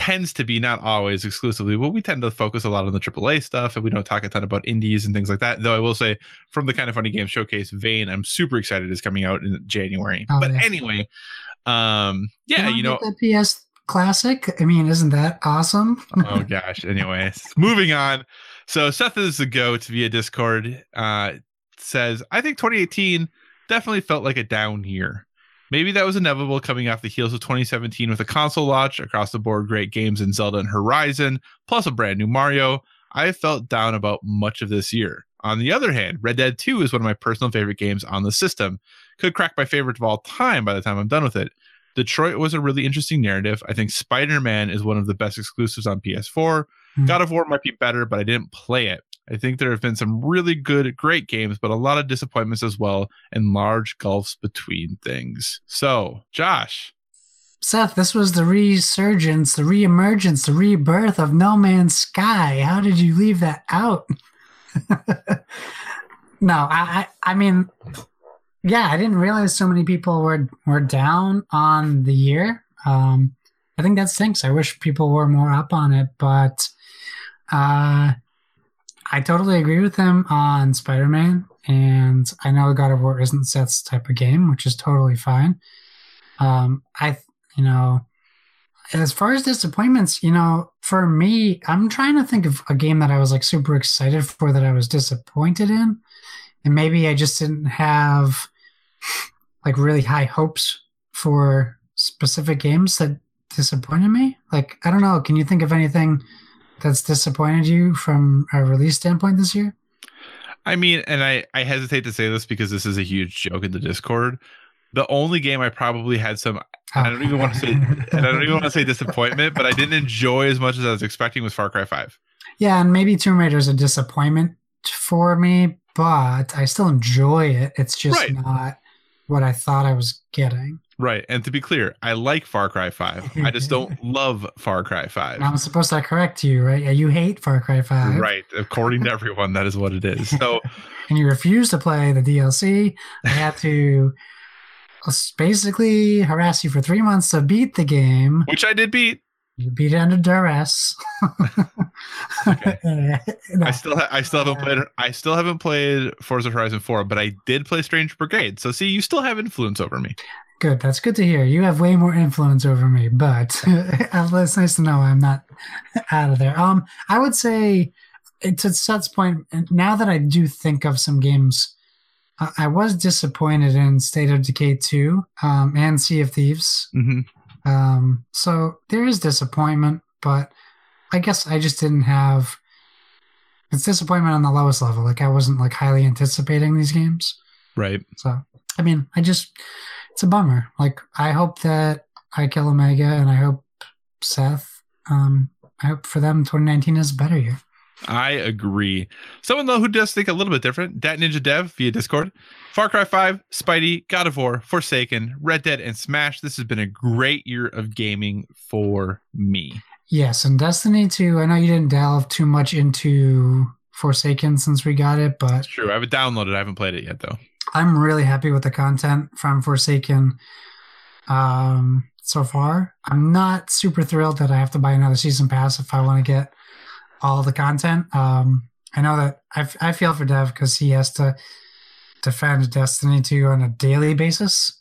tends to be not always exclusively, but we tend to focus a lot on the AAA stuff, and we don't talk a ton about indies and things like that. Though I will say, from the kind of funny game showcase vein, I'm super excited is coming out in January. Oh, but yeah. anyway, um, yeah, you know, the PS classic. I mean, isn't that awesome? oh gosh. Anyways, moving on. So Seth is the goat via Discord. Uh, says I think 2018 definitely felt like a down year. Maybe that was inevitable coming off the heels of 2017 with a console launch across the board, great games in Zelda and Horizon, plus a brand new Mario. I felt down about much of this year. On the other hand, Red Dead 2 is one of my personal favorite games on the system. Could crack my favorite of all time by the time I'm done with it. Detroit was a really interesting narrative. I think Spider Man is one of the best exclusives on PS4. Hmm. God of War might be better, but I didn't play it. I think there have been some really good, great games, but a lot of disappointments as well, and large gulfs between things. So, Josh, Seth, this was the resurgence, the reemergence, the rebirth of No Man's Sky. How did you leave that out? [LAUGHS] no, I, I, I mean, yeah, I didn't realize so many people were were down on the year. Um, I think that stinks. I wish people were more up on it, but uh, I totally agree with him on Spider Man, and I know God of War isn't Seth's type of game, which is totally fine. Um, I, you know, as far as disappointments, you know, for me, I'm trying to think of a game that I was like super excited for that I was disappointed in, and maybe I just didn't have like really high hopes for specific games that disappointed me. Like, I don't know. Can you think of anything that's disappointed you from a release standpoint this year? I mean, and I, I hesitate to say this because this is a huge joke in the Discord. The only game I probably had some, I don't even want to say, and I don't even want to say oh. [LAUGHS] disappointment, but I didn't enjoy as much as I was expecting was Far Cry 5. Yeah, and maybe Tomb Raider is a disappointment for me, but I still enjoy it. It's just Right. not what I thought I was getting. Right. And to be clear, I like Far Cry 5. I just [LAUGHS] don't love Far Cry 5. I'm supposed to correct you, right? Yeah, You hate Far Cry 5. Right. According to [LAUGHS] everyone, that is what it is. So, [LAUGHS] And you refuse to play the DLC. I had to basically harass you for three months to beat the game. which I did beat. You beat it under duress. Okay. No. [LAUGHS] I still ha- I still haven't played I still haven't played Forza Horizon 4, but I did play Strange Brigade. So see, you still have influence over me. Good. That's good to hear. You have way more influence over me, but [LAUGHS] it's nice to know I'm not out of there. Um, I would say to Seth's point, now that I do think of some games, I I was disappointed in State of Decay 2 um, and Sea of Thieves. Mm-hmm. Um, so there is disappointment, but I guess I just didn't have. It's disappointment on the lowest level. Like I wasn't like highly anticipating these games. Right. So, I mean, I just, it's a bummer. Like, I hope that I kill Omega and I hope Seth, um, I hope for them 2019 is a better year. I agree. Someone though who does think a little bit different, Dat Ninja Dev via Discord. Far Cry 5, Spidey, God of War, Forsaken, Red Dead, and Smash. This has been a great year of gaming for me. Yes, and Destiny 2, I know you didn't delve too much into Forsaken since we got it, but It's true. I have it downloaded. I haven't played it yet though. I'm really happy with the content from Forsaken um, so far. I'm not super thrilled that I have to buy another season pass if I want to get all the content. Um, I know that I, f- I feel for Dev because he has to defend Destiny 2 on a daily basis.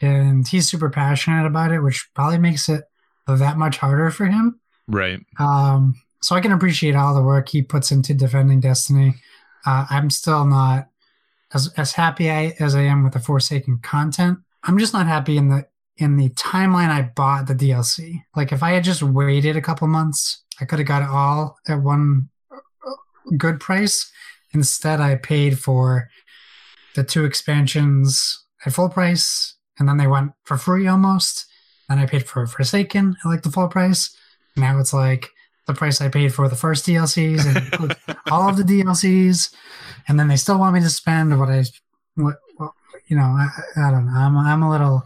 And he's super passionate about it, which probably makes it that much harder for him. Right. Um, so I can appreciate all the work he puts into defending Destiny. Uh, I'm still not as as happy I, as I am with the Forsaken content. I'm just not happy in the in the timeline I bought the DLC. Like if I had just waited a couple months, I could have got it all at one uh, good price. Instead, I paid for the two expansions at full price, and then they went for free almost. Then I paid for Forsaken at like the full price. Now it's like the price I paid for the first DLCs and [LAUGHS] all of the DLCs, and then they still want me to spend what I, what, what you know, I, I don't know. I'm I'm a little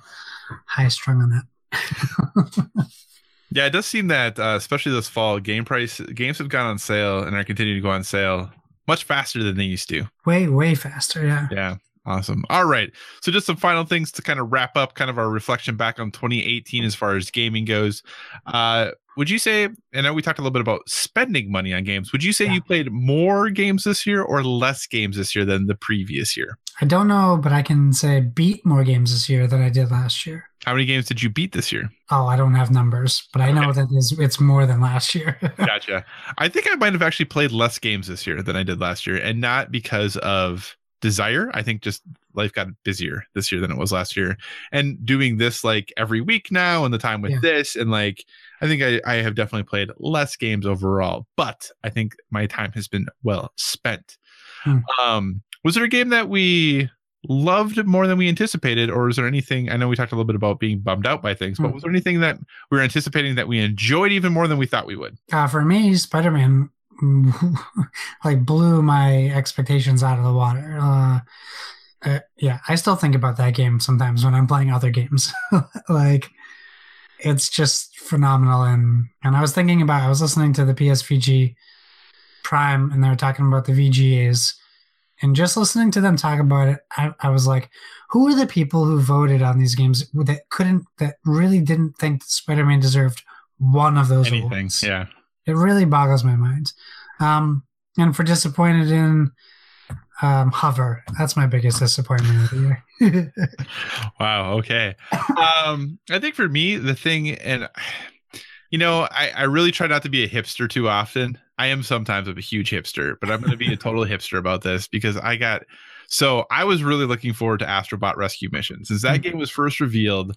high strung on that. [LAUGHS] Yeah, it does seem that, uh, especially this fall, game price games have gone on sale and are continuing to go on sale much faster than they used to. way way faster. Yeah. Yeah. Awesome. All right. So just some final things to kind of wrap up kind of our reflection back on 2018 as far as gaming goes. Uh would you say and know we talked a little bit about spending money on games. Would you say Yeah. you played more games this year or less games this year than the previous year? I don't know, but I can say I beat more games this year than I did last year. How many games did you beat this year? Oh, I don't have numbers, but I know Okay. that is it's more than last year. [LAUGHS] Gotcha. I think I might have actually played less games this year than I did last year, and not because of desire. I think just life got busier this year than it was last year. And doing this like every week now, and the time with Yeah. this, and like I think I, I have definitely played less games overall, but I think my time has been well spent. Hmm. Um, was there a game that we loved more than we anticipated, or is there anything? I know we talked a little bit about being bummed out by things, but Hmm. was there anything that we were anticipating that we enjoyed even more than we thought we would? uh, for me, Spider Man [LAUGHS] like blew my expectations out of the water. Uh, uh, yeah, I still think about that game sometimes when I'm playing other games. [LAUGHS] like, it's just phenomenal. And and I was thinking about I was listening to the PSVG Prime, and they were talking about the VGAs. And just listening to them talk about it, I, I was like, who are the people who voted on these games that couldn't, that really didn't think Spider Man deserved one of those Anything, awards? yeah. It really boggles my mind. Um, and for disappointed in um, Hover, that's my biggest disappointment of the year. [LAUGHS] Wow. Okay. Um, I think for me, the thing, and you know, I, I really try not to be a hipster too often. I am sometimes a huge hipster, but I'm going to be a total hipster about this because I got. So I was really looking forward to Astrobot Rescue Mission since that Mhm. game was first revealed.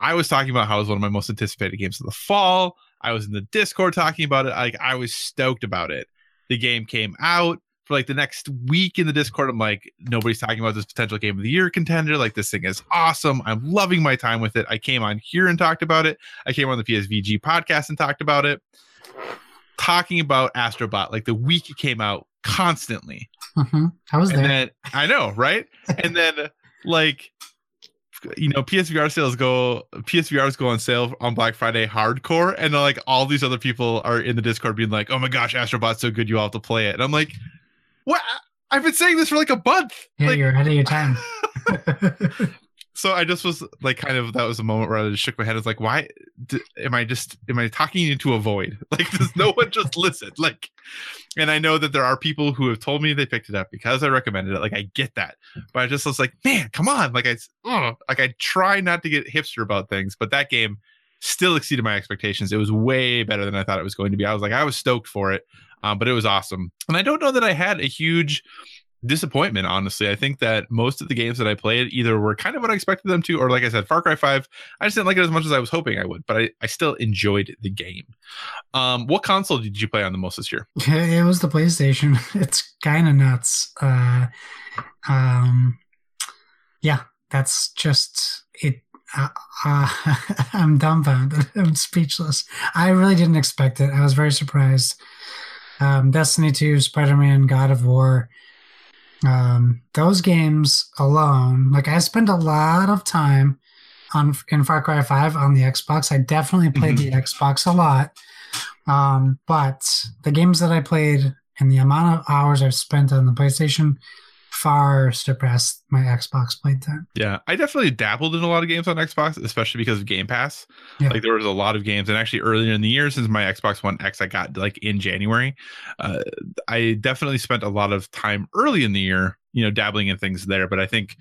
I was talking about how it was one of my most anticipated games of the fall. I was in the Discord talking about it. Like I was stoked about it. The game came out for like the next week in the Discord. I'm like, nobody's talking about this potential game of the year contender. Like this thing is awesome. I'm loving my time with it. I came on here and talked about it. I came on the PSVG podcast and talked about it. Talking about Astrobot like the week it came out constantly. hmm I was And there. then I know, right? [LAUGHS] and then like you know, PSVR sales go PSVRs go on sale on Black Friday hardcore, and then, like all these other people are in the Discord being like, "Oh my gosh, Astrobot's so good, you all have to play it." And I'm like, "What? I've been saying this for like a month." yeah, like, you're ahead of your time. [LAUGHS] [LAUGHS] so I just was like, kind of that was a moment where I just shook my head. I was like, "Why d- am I just am I talking into a void? [LAUGHS] Like, does no one just listen?" Like, and I know that there are people who have told me they picked it up because I recommended it. Like, I get that, but I just was like, "Man, come on!" Like, I ugh. like I try not to get hipster about things, but that game still exceeded my expectations. It was way better than I thought it was going to be. I was like, I was stoked for it, um, but it was awesome. And I don't know that I had a huge disappointment honestly i think that most of the games that i played either were kind of what i expected them to or like i said far cry 5 i just didn't like it as much as i was hoping i would but i, I still enjoyed the game um what console did you play on the most this year [LAUGHS] it was the PlayStation. [LAUGHS] It's kind of nuts. Uh, um, yeah, that's just it. Uh, uh, [LAUGHS] I'm dumbfounded. I'm speechless. I really didn't expect it. I was very surprised. Um, Destiny 2, Spider Man, God of War. Um, those games alone, like I spent a lot of time on in Far Cry 5 on the Xbox. I definitely played the Xbox a lot. Um, but the games that I played and the amount of hours I've spent on the PlayStation far surpassed my Xbox playtime. yeah i definitely dabbled in a lot of games on xbox especially because of game pass Yeah. like there was a lot of games and actually earlier in the year since my xbox one x i got like in january uh, i definitely spent a lot of time early in the year you know dabbling in things there but i think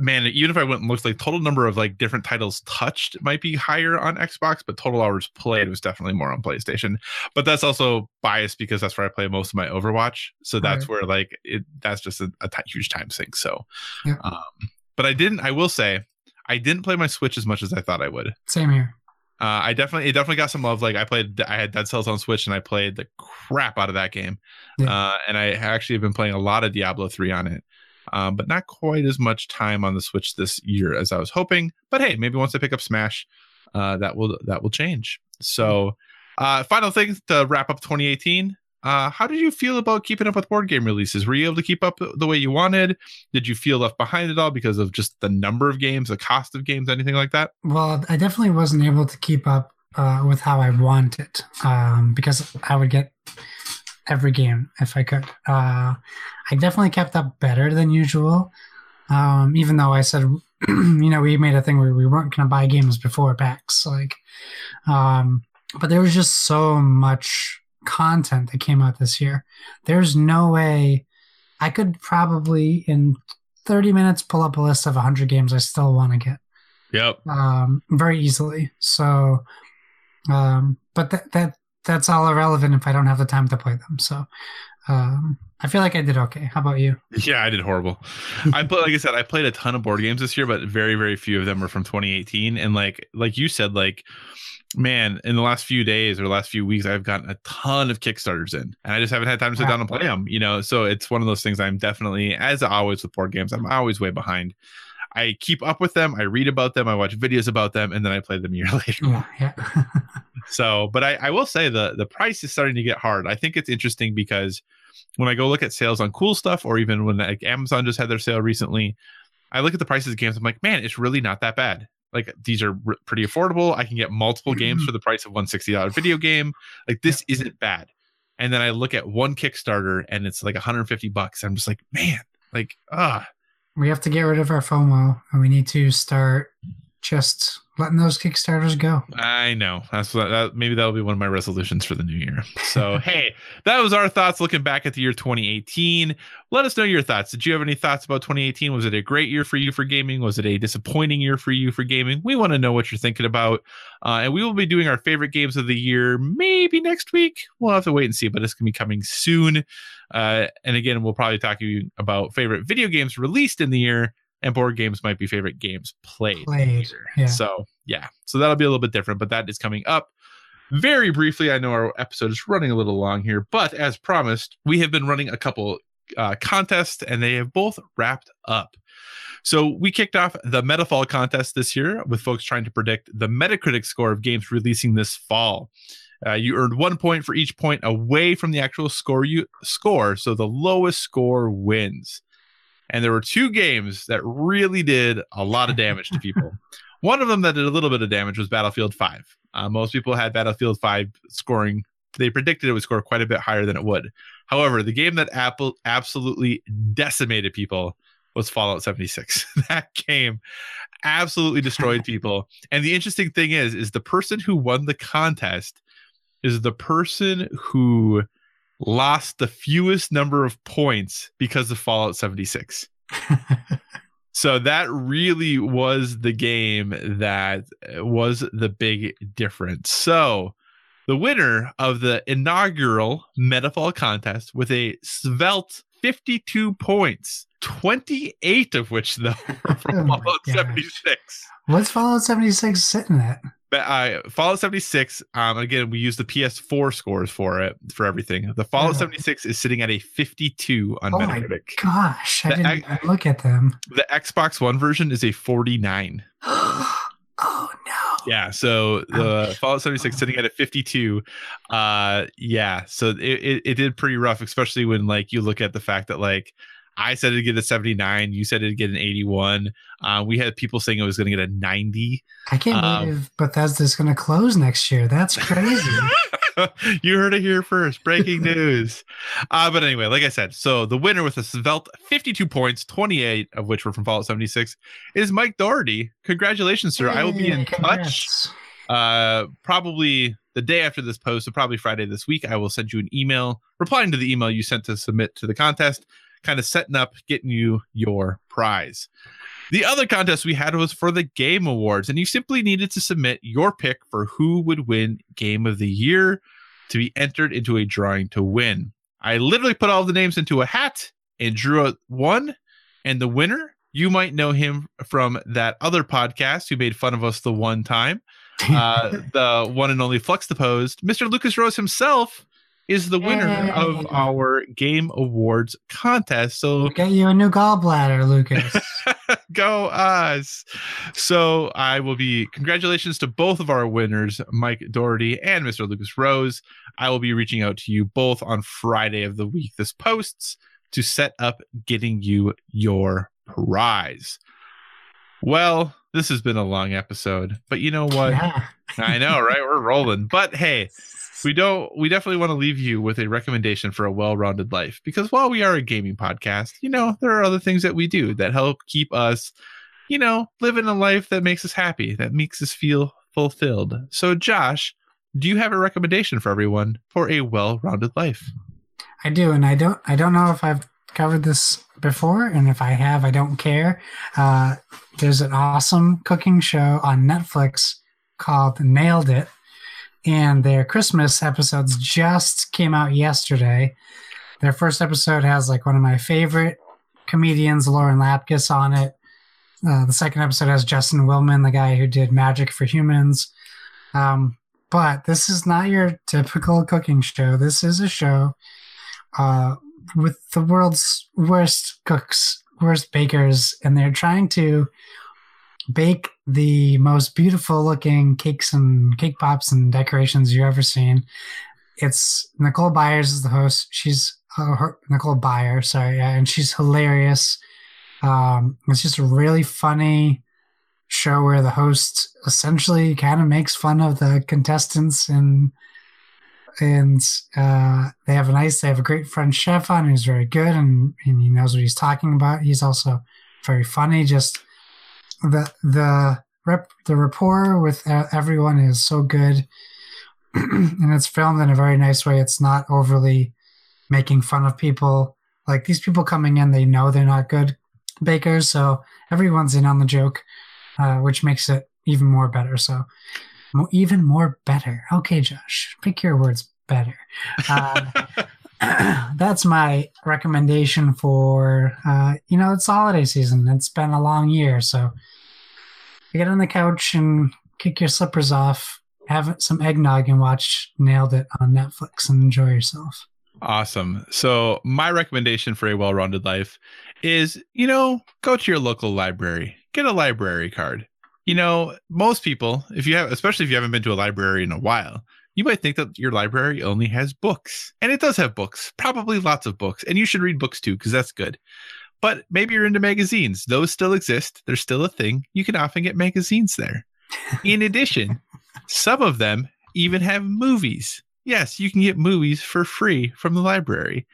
man even if i went and looked like total number of like different titles touched might be higher on xbox but total hours played was definitely more on playstation but that's also biased because that's where i play most of my overwatch so that's Right. where like it that's just a, a huge time sink so Yeah. um but i didn't i will say i didn't play my switch as much as i thought i would Same here. uh, I definitely it definitely got some love. Like I played, I had Dead Cells on Switch, and I played the crap out of that game. Yeah. Uh, and I actually have been playing a lot of Diablo three on it, um, but not quite as much time on the Switch this year as I was hoping. But hey, maybe once I pick up Smash, uh, that will that will change. So, uh, final thing to wrap up 2018. Uh, how did you feel about keeping up with board game releases? Were you able to keep up the way you wanted? Did you feel left behind at all because of just the number of games, the cost of games, anything like that? Well, I definitely wasn't able to keep up uh, with how I wanted um, because I would get every game if I could. Uh, I definitely kept up better than usual, um, even though I said, [CLEARS THROAT] you know, we made a thing where we weren't going to buy games before packs. Like, um, but there was just so much content that came out this year. There's no way I could probably in 30 minutes pull up a list of 100 games I still want to get. Yep. um, very easily. So, um, but that that that's all irrelevant if I don't have the time to play them. So, um, I feel like I did okay. How about you? [LAUGHS] Yeah, I did horrible. I put like I said, I played a ton of board games this year, but very, very few of them were from 2018. And like like you said, like man, in the last few days or last few weeks, I've gotten a ton of Kickstarters in, and I just haven't had time to sit Wow. down and play them. You know, so it's one of those things. I'm definitely, as always with board games, I'm always way behind. I keep up with them. I read about them. I watch videos about them, and then I play them a year [LAUGHS] later. Yeah, yeah. [LAUGHS] So, but I, I will say the the price is starting to get hard. I think it's interesting because when I go look at sales on cool stuff, or even when like Amazon just had their sale recently, I look at the prices of games. I'm like, man, it's really not that bad. Like these are r- pretty affordable. I can get multiple games for the price of one sixty dollar video game. Like this isn't bad. And then I look at one Kickstarter and it's like 150 bucks. I'm just like, man, like ah, we have to get rid of our FOMO, and we need to start just letting those Kickstarters go. I know. That's what that maybe that'll be one of my resolutions for the new year. So, [LAUGHS] hey, that was our thoughts looking back at the year 2018. Let us know your thoughts. Did you have any thoughts about 2018? Was it a great year for you for gaming? Was it a disappointing year for you for gaming? We want to know what you're thinking about. Uh, and we will be doing our favorite games of the year maybe next week. We'll have to wait and see, but it's going to be coming soon. Uh, and again, we'll probably talk to you about favorite video games released in the year and board games might be favorite games played. Played, yeah. So yeah, so that'll be a little bit different, but that is coming up very briefly. I know our episode is running a little long here, but as promised, we have been running a couple uh, contests and they have both wrapped up. So we kicked off the Metafall contest this year with folks trying to predict the Metacritic score of games releasing this fall. Uh, you earned one point for each point away from the actual score you score, so the lowest score wins. And there were two games that really did a lot of damage to people. [LAUGHS] One of them that did a little bit of damage was Battlefield 5. Uh, most people had Battlefield 5 scoring, they predicted it would score quite a bit higher than it would. However, the game that Apple absolutely decimated people was Fallout 76. [LAUGHS] that game absolutely destroyed [LAUGHS] people. And the interesting thing is, is the person who won the contest is the person who lost the fewest number of points because of Fallout 76. [LAUGHS] So that really was the game that uh, was the big difference. So the winner of the inaugural Metafall contest with a svelte 52 points, 28 of which though were [LAUGHS] [LAUGHS] from Oh Fallout 76. What's Fallout 76 sitting at? But uh, Fallout 76, um, again, we use the PS4 scores for it for everything. The Fallout Yeah. 76 is sitting at a 52 on Oh my Metacritic. Gosh, I The didn't look at them. The Xbox One version is a 49. [GASPS] oh no. Yeah, so the Fallout 76 sitting at a 52. Uh yeah, so it, it, it did pretty rough, especially when like you look at the fact that like I said it'd get a 79, you said it'd get an 81. Uh, we had people saying it was gonna get a 90. I can't Um, believe Bethesda's going to close next year. That's crazy. [LAUGHS] you heard it here first. Breaking [LAUGHS] news. Uh, but anyway, like I said, so the winner with a svelte 52 points, 28 of which were from Fallout 76, is Mike Doherty. Congratulations, sir. I will be in Yay, touch uh probably the day after this post so probably friday this week i will send you an email replying to the email you sent to submit to the contest kind of setting up getting you your prize the other contest we had was for the game awards and you simply needed to submit your pick for who would win game of the year to be entered into a drawing to win i literally put all the names into a hat and drew out one and the winner you might know him from that other podcast who made fun of us the one time [LAUGHS] uh, the one and only Flux Deposed, Mr. Lucas Rose himself is the winner Yay. of our Game Awards contest. So get you a new gallbladder, Lucas. [LAUGHS] go us. So I will be congratulations to both of our winners, Mike Doherty and Mr. Lucas Rose. I will be reaching out to you both on Friday of the week this posts to set up getting you your prize. Well, this has been a long episode, but you know what? yeah. I know, right? We're rolling. But hey, we [LAUGHS] don't we definitely want to leave you with a recommendation for a well-rounded life because while we are a gaming podcast, you know, there are other things that we do that help keep us, you know, living a life that makes us happy, that makes us feel fulfilled. So Josh, do you have a recommendation for everyone for a well-rounded life? I do, and I don't. I don't know if I've covered this before, and if I have, I don't care. Uh, there's an awesome cooking show on Netflix called Nailed It, and their Christmas episodes just came out yesterday. Their first episode has like one of my favorite comedians, Lauren Lapkus, on it. Uh, the second episode has Justin Willman, the guy who did Magic for Humans. Um, but this is not your typical cooking show. This is a show uh, with the world's worst cooks, worst bakers, and they're trying to bake the most beautiful looking cakes and cake pops and decorations you've ever seen. It's Nicole Byers is the host. She's uh, her, Nicole Byer, sorry, and she's hilarious. Um, it's just a really funny show where the host essentially kind of makes fun of the contestants and and uh, they have a nice they have a great French chef on who's very good and, and he knows what he's talking about. He's also very funny. Just the the rep the rapport with everyone is so good, [CLEARS THROAT] and it's filmed in a very nice way. It's not overly making fun of people. Like these people coming in, they know they're not good bakers, so everyone's in on the joke, uh, which makes it even more better. So even more better. Okay, Josh, pick your words better. Uh, [LAUGHS] that's my recommendation for uh, you know it's holiday season. It's been a long year, so get on the couch and kick your slippers off, have some eggnog, and watch Nailed It on Netflix and enjoy yourself. Awesome. So my recommendation for a well-rounded life is, you know, go to your local library, get a library card. You know, most people, if you have, especially if you haven't been to a library in a while, you might think that your library only has books. And it does have books, probably lots of books. And you should read books too, because that's good. But maybe you're into magazines. Those still exist. They're still a thing. You can often get magazines there. In addition, some of them even have movies. Yes, you can get movies for free from the library.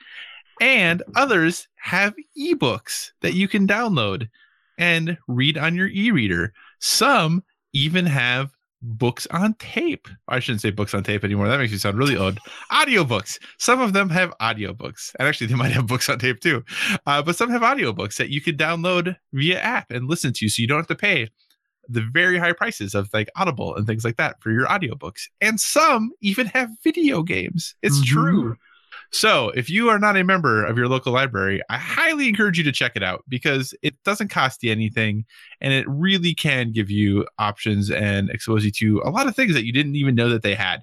And others have ebooks that you can download and read on your e reader. Some even have books on tape. I shouldn't say books on tape anymore. That makes me sound really old. Audiobooks. Some of them have audiobooks. And actually, they [LAUGHS] might have books on tape too. Uh, but some have audiobooks that you can download via app and listen to so you don't have to pay the very high prices of like Audible and things like that for your audiobooks. And some even have video games. It's mm-hmm. true. So, if you are not a member of your local library, I highly encourage you to check it out because it doesn't cost you anything and it really can give you options and expose you to a lot of things that you didn't even know that they had.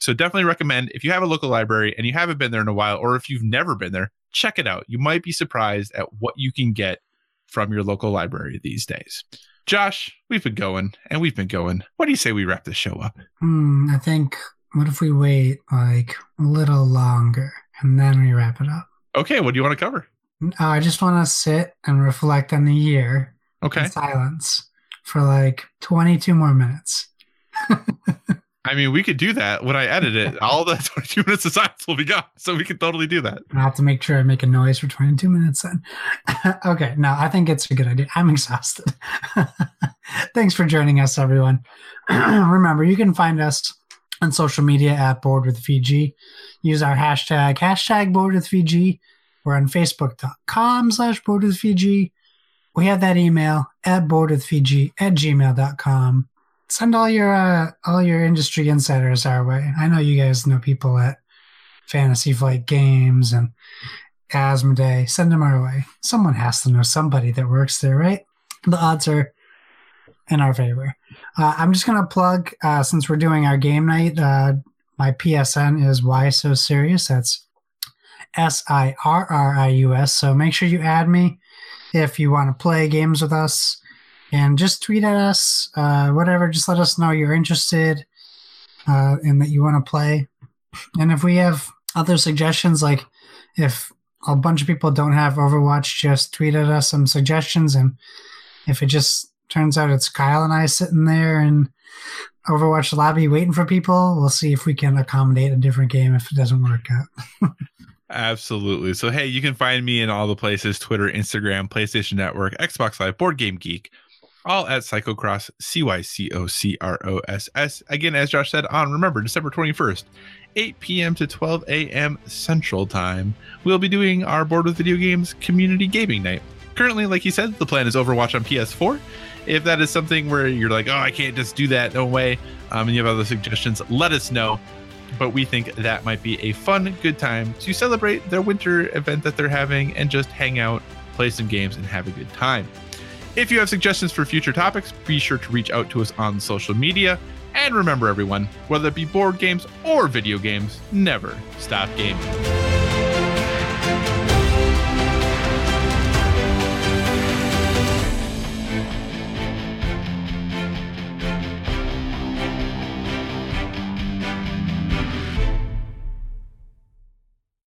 So, definitely recommend if you have a local library and you haven't been there in a while, or if you've never been there, check it out. You might be surprised at what you can get from your local library these days. Josh, we've been going and we've been going. What do you say we wrap this show up? Hmm, I think what if we wait like a little longer and then we wrap it up? Okay, what do you want to cover? Uh, I just want to sit and reflect on the year. Okay. In silence for like 22 more minutes. [LAUGHS] I mean, we could do that when I edit it. [LAUGHS] All the 22 minutes of silence will be gone. So we can totally do that. I have to make sure I make a noise for 22 minutes then. [LAUGHS] okay. No, I think it's a good idea. I'm exhausted. Thanks for joining us, everyone. [CLEARS THROAT] Remember, you can find us on social media at Board with VG. Use our hashtag, hashtag Board with VG. We're on Facebook.com slash Board with VG. We have that email at boardwithvg at gmail.com. Send all your uh, all your industry insiders our way. I know you guys know people at Fantasy Flight Games and Asmodee. Send them our way. Someone has to know somebody that works there, right? The odds are in our favor. Uh, I'm just gonna plug uh, since we're doing our game night. Uh, my PSN is why so serious. That's S I R R I U S. So make sure you add me if you want to play games with us, and just tweet at us, uh, whatever. Just let us know you're interested uh, and that you want to play. And if we have other suggestions, like if a bunch of people don't have Overwatch, just tweet at us some suggestions, and if it just turns out it's Kyle and I sitting there in Overwatch lobby waiting for people. We'll see if we can accommodate a different game if it doesn't work out. [LAUGHS] Absolutely. So, hey, you can find me in all the places Twitter, Instagram, PlayStation Network, Xbox Live, Board Game Geek. all at Cycocross, C Y C O C R O S S. Again, as Josh said, on remember December 21st, 8 p.m. to 12 a.m. Central Time, we'll be doing our Board with Video Games Community Gaming Night. Currently, like he said, the plan is Overwatch on PS4. If that is something where you're like, oh, I can't just do that, no way, um, and you have other suggestions, let us know. But we think that might be a fun, good time to celebrate their winter event that they're having and just hang out, play some games, and have a good time. If you have suggestions for future topics, be sure to reach out to us on social media. And remember, everyone, whether it be board games or video games, never stop gaming.